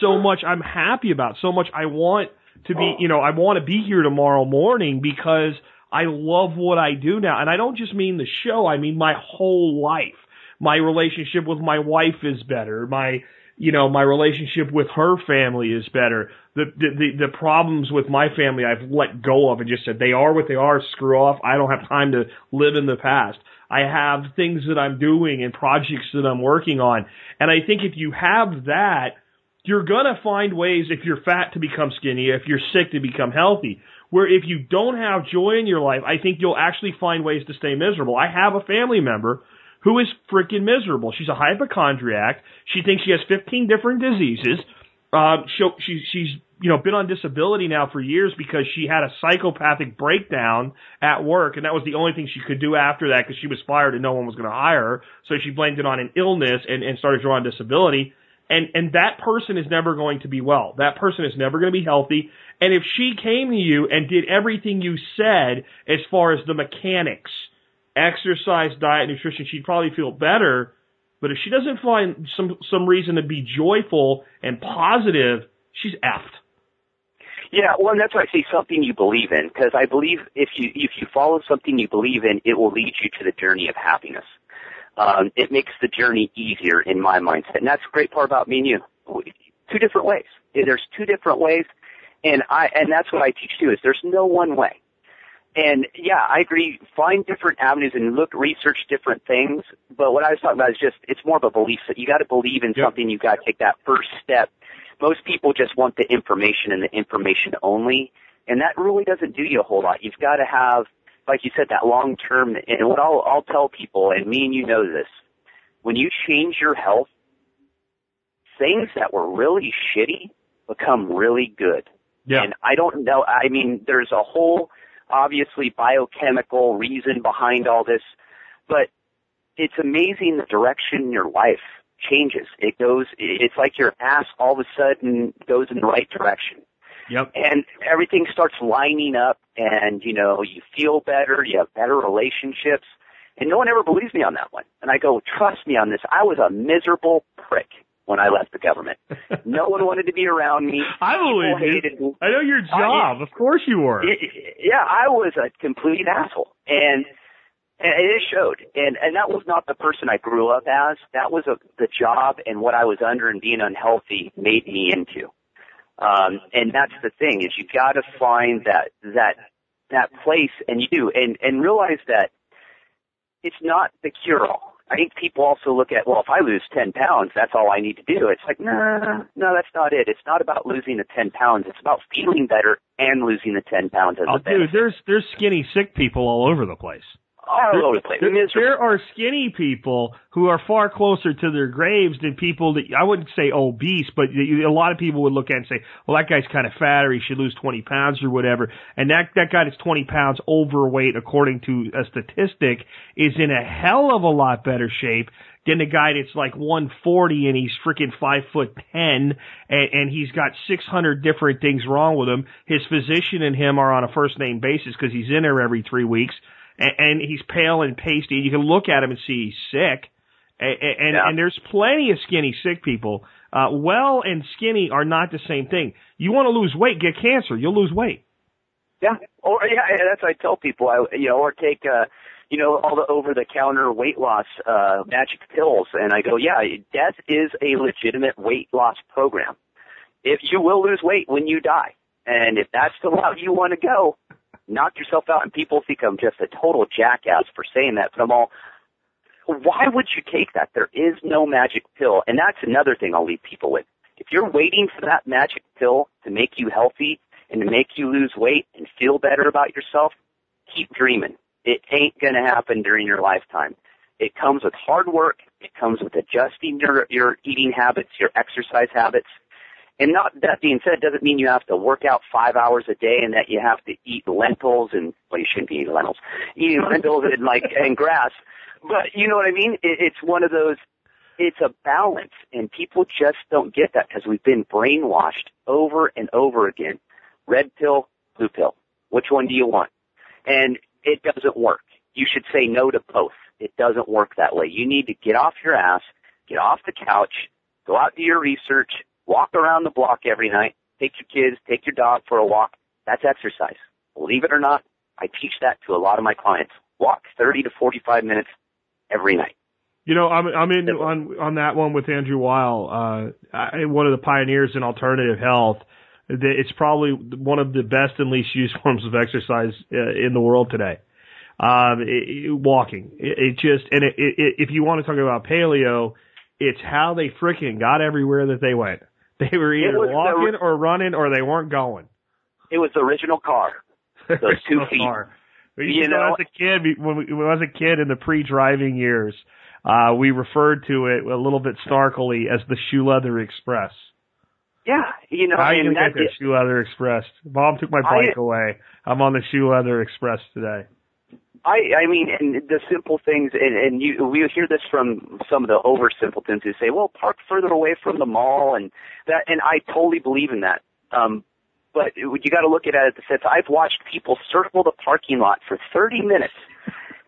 S2: so much I'm happy about, so much I want to be, oh. you know, I want to be here tomorrow morning because I love what I do now, and I don't just mean the show, I mean my whole life. My relationship with my wife is better. My you know, my relationship with her family is better. The, the the problems with my family I've let go of and just said they are what they are. Screw off. I don't have time to live in the past. I have things that I'm doing and projects that I'm working on. And I think if you have that, you're gonna find ways if you're fat to become skinny, if you're sick to become healthy. Where if you don't have joy in your life, I think you'll actually find ways to stay miserable. I have a family member who is freaking miserable. She's a hypochondriac. She thinks she has 15 different diseases. Um, she, she, she's, you know, been on disability now for years because she had a psychopathic breakdown at work, and that was the only thing she could do after that because she was fired and no one was going to hire her. So she blamed it on an illness and, and started drawing disability. And, and that person is never going to be well. That person is never going to be healthy. And if she came to you and did everything you said as far as the mechanics, exercise, diet, nutrition, she'd probably feel better. But if she doesn't find some some reason to be joyful and positive, she's effed.
S3: Yeah, well, and that's why I say something you believe in, because I believe if you if you follow something you believe in, it will lead you to the journey of happiness. Um, it makes the journey easier in my mindset, and that's the great part about me and you. Two different ways. There's two different ways, and I and that's what I teach too. Is there's no one way. And yeah, I agree. Find different avenues and look, research different things. But what I was talking about is just it's more of a belief that you got to believe in
S2: Yep.
S3: something. You got to take that first step. Most people just want the information and the information only, and that really doesn't do you a whole lot. You've got to have, like you said, that long term. And what I'll I'll tell people, and me and you know this, when you change your health, things that were really shitty become really good.
S2: Yeah.
S3: And I don't know. I mean, there's a whole obviously biochemical reason behind all this, but it's amazing the direction your life changes. It goes, it's like your ass all of a sudden goes in the right direction.
S2: Yep.
S3: And everything starts lining up and, you know, you feel better, you have better relationships. And no one ever believes me on that one. And I go, trust me on this. I was a miserable prick when I left the government. No one wanted to be around me.
S2: I believe you.
S3: hated me.
S2: I know your job. Of course you were.
S3: It- yeah, I was a complete asshole, and, and it showed. And and that was not the person I grew up as. That was a, the job and what I was under and being unhealthy made me into. Um, and that's the thing is you got to find that that that place, and you do, and and realize that it's not the cure all. I think people also look at, well, if I lose 10 pounds, that's all I need to do. It's like, no, no, that's not it. It's not about losing the 10 pounds. It's about feeling better and losing the 10 pounds as
S2: Oh,
S3: a benefit.
S2: dude, there's there's skinny sick people all over the place.
S3: All over the place.
S2: There, there are skinny people who are far closer to their graves than people that I wouldn't say obese, but a lot of people would look at and say, "Well, that guy's kind of fat, or he should lose 20 pounds, or whatever." And that that guy that's 20 pounds overweight, according to a statistic, is in a hell of a lot better shape than the guy that's like 140 and he's freaking five foot ten, and, and he's got 600 different things wrong with him. His physician and him are on a first name basis because he's in there every three weeks and, and he's pale and pasty. You can look at him and see he's sick. And, and,
S3: Yeah.
S2: and there's plenty of skinny sick people. Uh, well and skinny are not the same thing. You want to lose weight, get cancer. You'll lose weight.
S3: Yeah, or yeah, that's what I tell people. I you know, or take uh, you know, all the over-the-counter weight loss uh, magic pills, and I go, yeah, death is a legitimate weight loss program. If you will lose weight when you die, and if that's the route you want to go, knock yourself out. And people think I'm just a total jackass for saying that, but I'm all. Why would you take that? There is no magic pill, and that's another thing I'll leave people with. If you're waiting for that magic pill to make you healthy and to make you lose weight and feel better about yourself, keep dreaming. It ain't gonna happen during your lifetime. It comes with hard work. It comes with adjusting your, your eating habits, your exercise habits. And not that being said, doesn't mean you have to work out five hours a day and that you have to eat lentils and well, you shouldn't be eating lentils, eating lentils and like and grass. But you know what I mean? It, it's one of those. It's a balance, and people just don't get that because we've been brainwashed over and over again. Red pill, blue pill. Which one do you want? And it doesn't work. You should say no to both. It doesn't work that way. You need to get off your ass, get off the couch, go out do your research, walk around the block every night, take your kids, take your dog for a walk. That's exercise. Believe it or not, I teach that to a lot of my clients. Walk 30 to 45 minutes every night.
S2: You know, I'm I'm in on on that one with Andrew Weil, uh, I, one of the pioneers in alternative health. It's probably one of the best and least used forms of exercise uh, in the world today. Um, it, it, walking, it, it just and if you want to talk about paleo, it's how they freaking got everywhere that they went. They were either
S3: the-
S2: walking or running, or they weren't going.
S3: It was the original car. Those two feet.
S2: We
S3: You know-
S2: as a kid, when, we, when I was a kid in the pre-driving years, uh, we referred to it a little bit snarkily as the shoe leather express.
S3: Yeah, you know,
S2: How are you
S3: and
S2: gonna get that shoe leather express? Mom took my
S3: I-
S2: bike away. I'm on the shoe leather express today.
S3: I, I mean, and the simple things, and, and you, we hear this from some of the over simpletons who say, well, park further away from the mall and that, and I totally believe in that. Um, but you got to look at it at the sense, I've watched people circle the parking lot for 30 minutes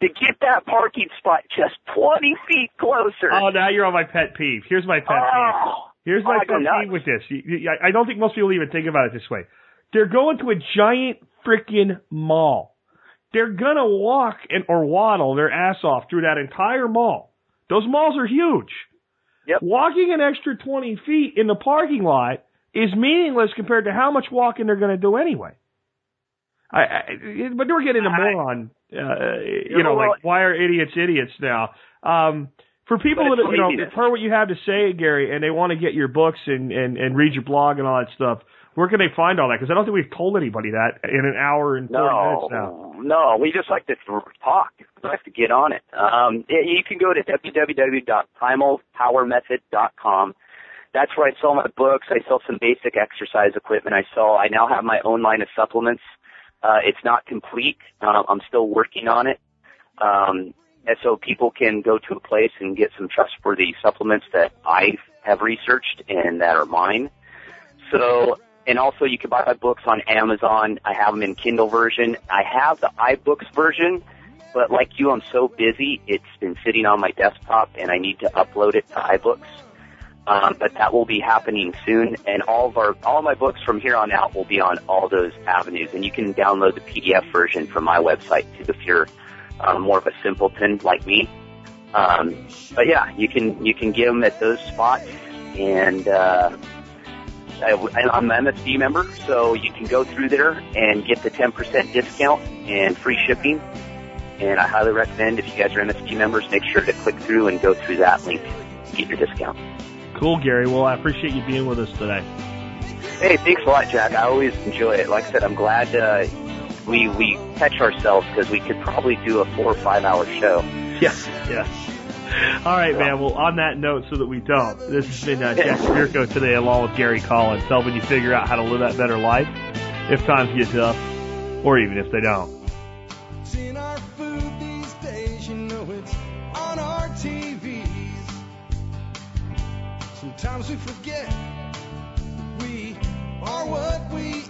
S3: to get that parking spot just 20 feet closer.
S2: Oh, now you're on my pet peeve. Here's my pet peeve.
S3: Oh,
S2: Here's my
S3: I
S2: pet peeve with this. You- you- I I don't think most people even think about it this way. They're going to a giant freaking mall. They're gonna walk and or waddle their ass off through that entire mall. Those malls are huge.
S3: Yep.
S2: Walking an extra 20 feet in the parking lot is meaningless compared to how much walking they're going to do anyway. I, I, but we're getting
S3: I-
S2: moron, uh, you know,
S3: Well,
S2: like why are idiots idiots now? Um, for people that you know have heard what you have to say, Gary, and they want to get your books and, and and read your blog and all that stuff, where can they find all that? Because I don't think we've told anybody that in an hour and forty minutes now.
S3: No, no, we just like to talk. We have to get on it. Um, you can go to www.primalpowermethod.com. That's where I sell my books. I sell some basic exercise equipment. I sell. I now have my own line of supplements. Uh, it's not complete. Uh, I'm still working on it. Um, and so people can go to a place and get some trustworthy supplements that I have researched and that are mine. So, and also you can buy my books on Amazon. I have them in Kindle version. I have the iBooks version, but like you, I'm so busy. It's been sitting on my desktop and I need to upload it to iBooks. Um, but that will be happening soon, and all of our all of my books from here on out will be on all those avenues, and you can download the PDF version from my website too if you're uh, more of a simpleton like me. Um, but yeah, you can you can get them at those spots, and uh, I, I'm an MSB member, so you can go through there and get the 10% discount and free shipping. And I highly recommend if you guys are MSB members, make sure to click through and go through that link to get your discount.
S4: Cool, Gary. Well, I appreciate you being with us today.
S3: Hey, thanks a lot, Jack. I always enjoy it. Like I said, I'm glad uh, we we catch ourselves because we could probably do a four or five hour show.
S4: Yes, yes. All right, man. Well, on that note, so that we don't, this has been uh, Jack Spirko today, along with Gary Collins, helping you figure out how to live that better life if times get tough, or even if they don't.
S1: It's in our food these days, you know it's on our TVs. Sometimes we forget we are what we eat.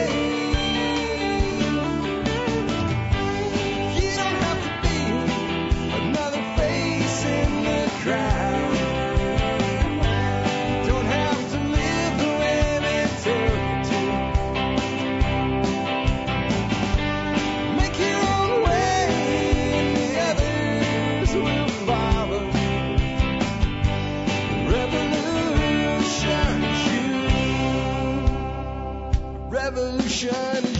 S1: Revolution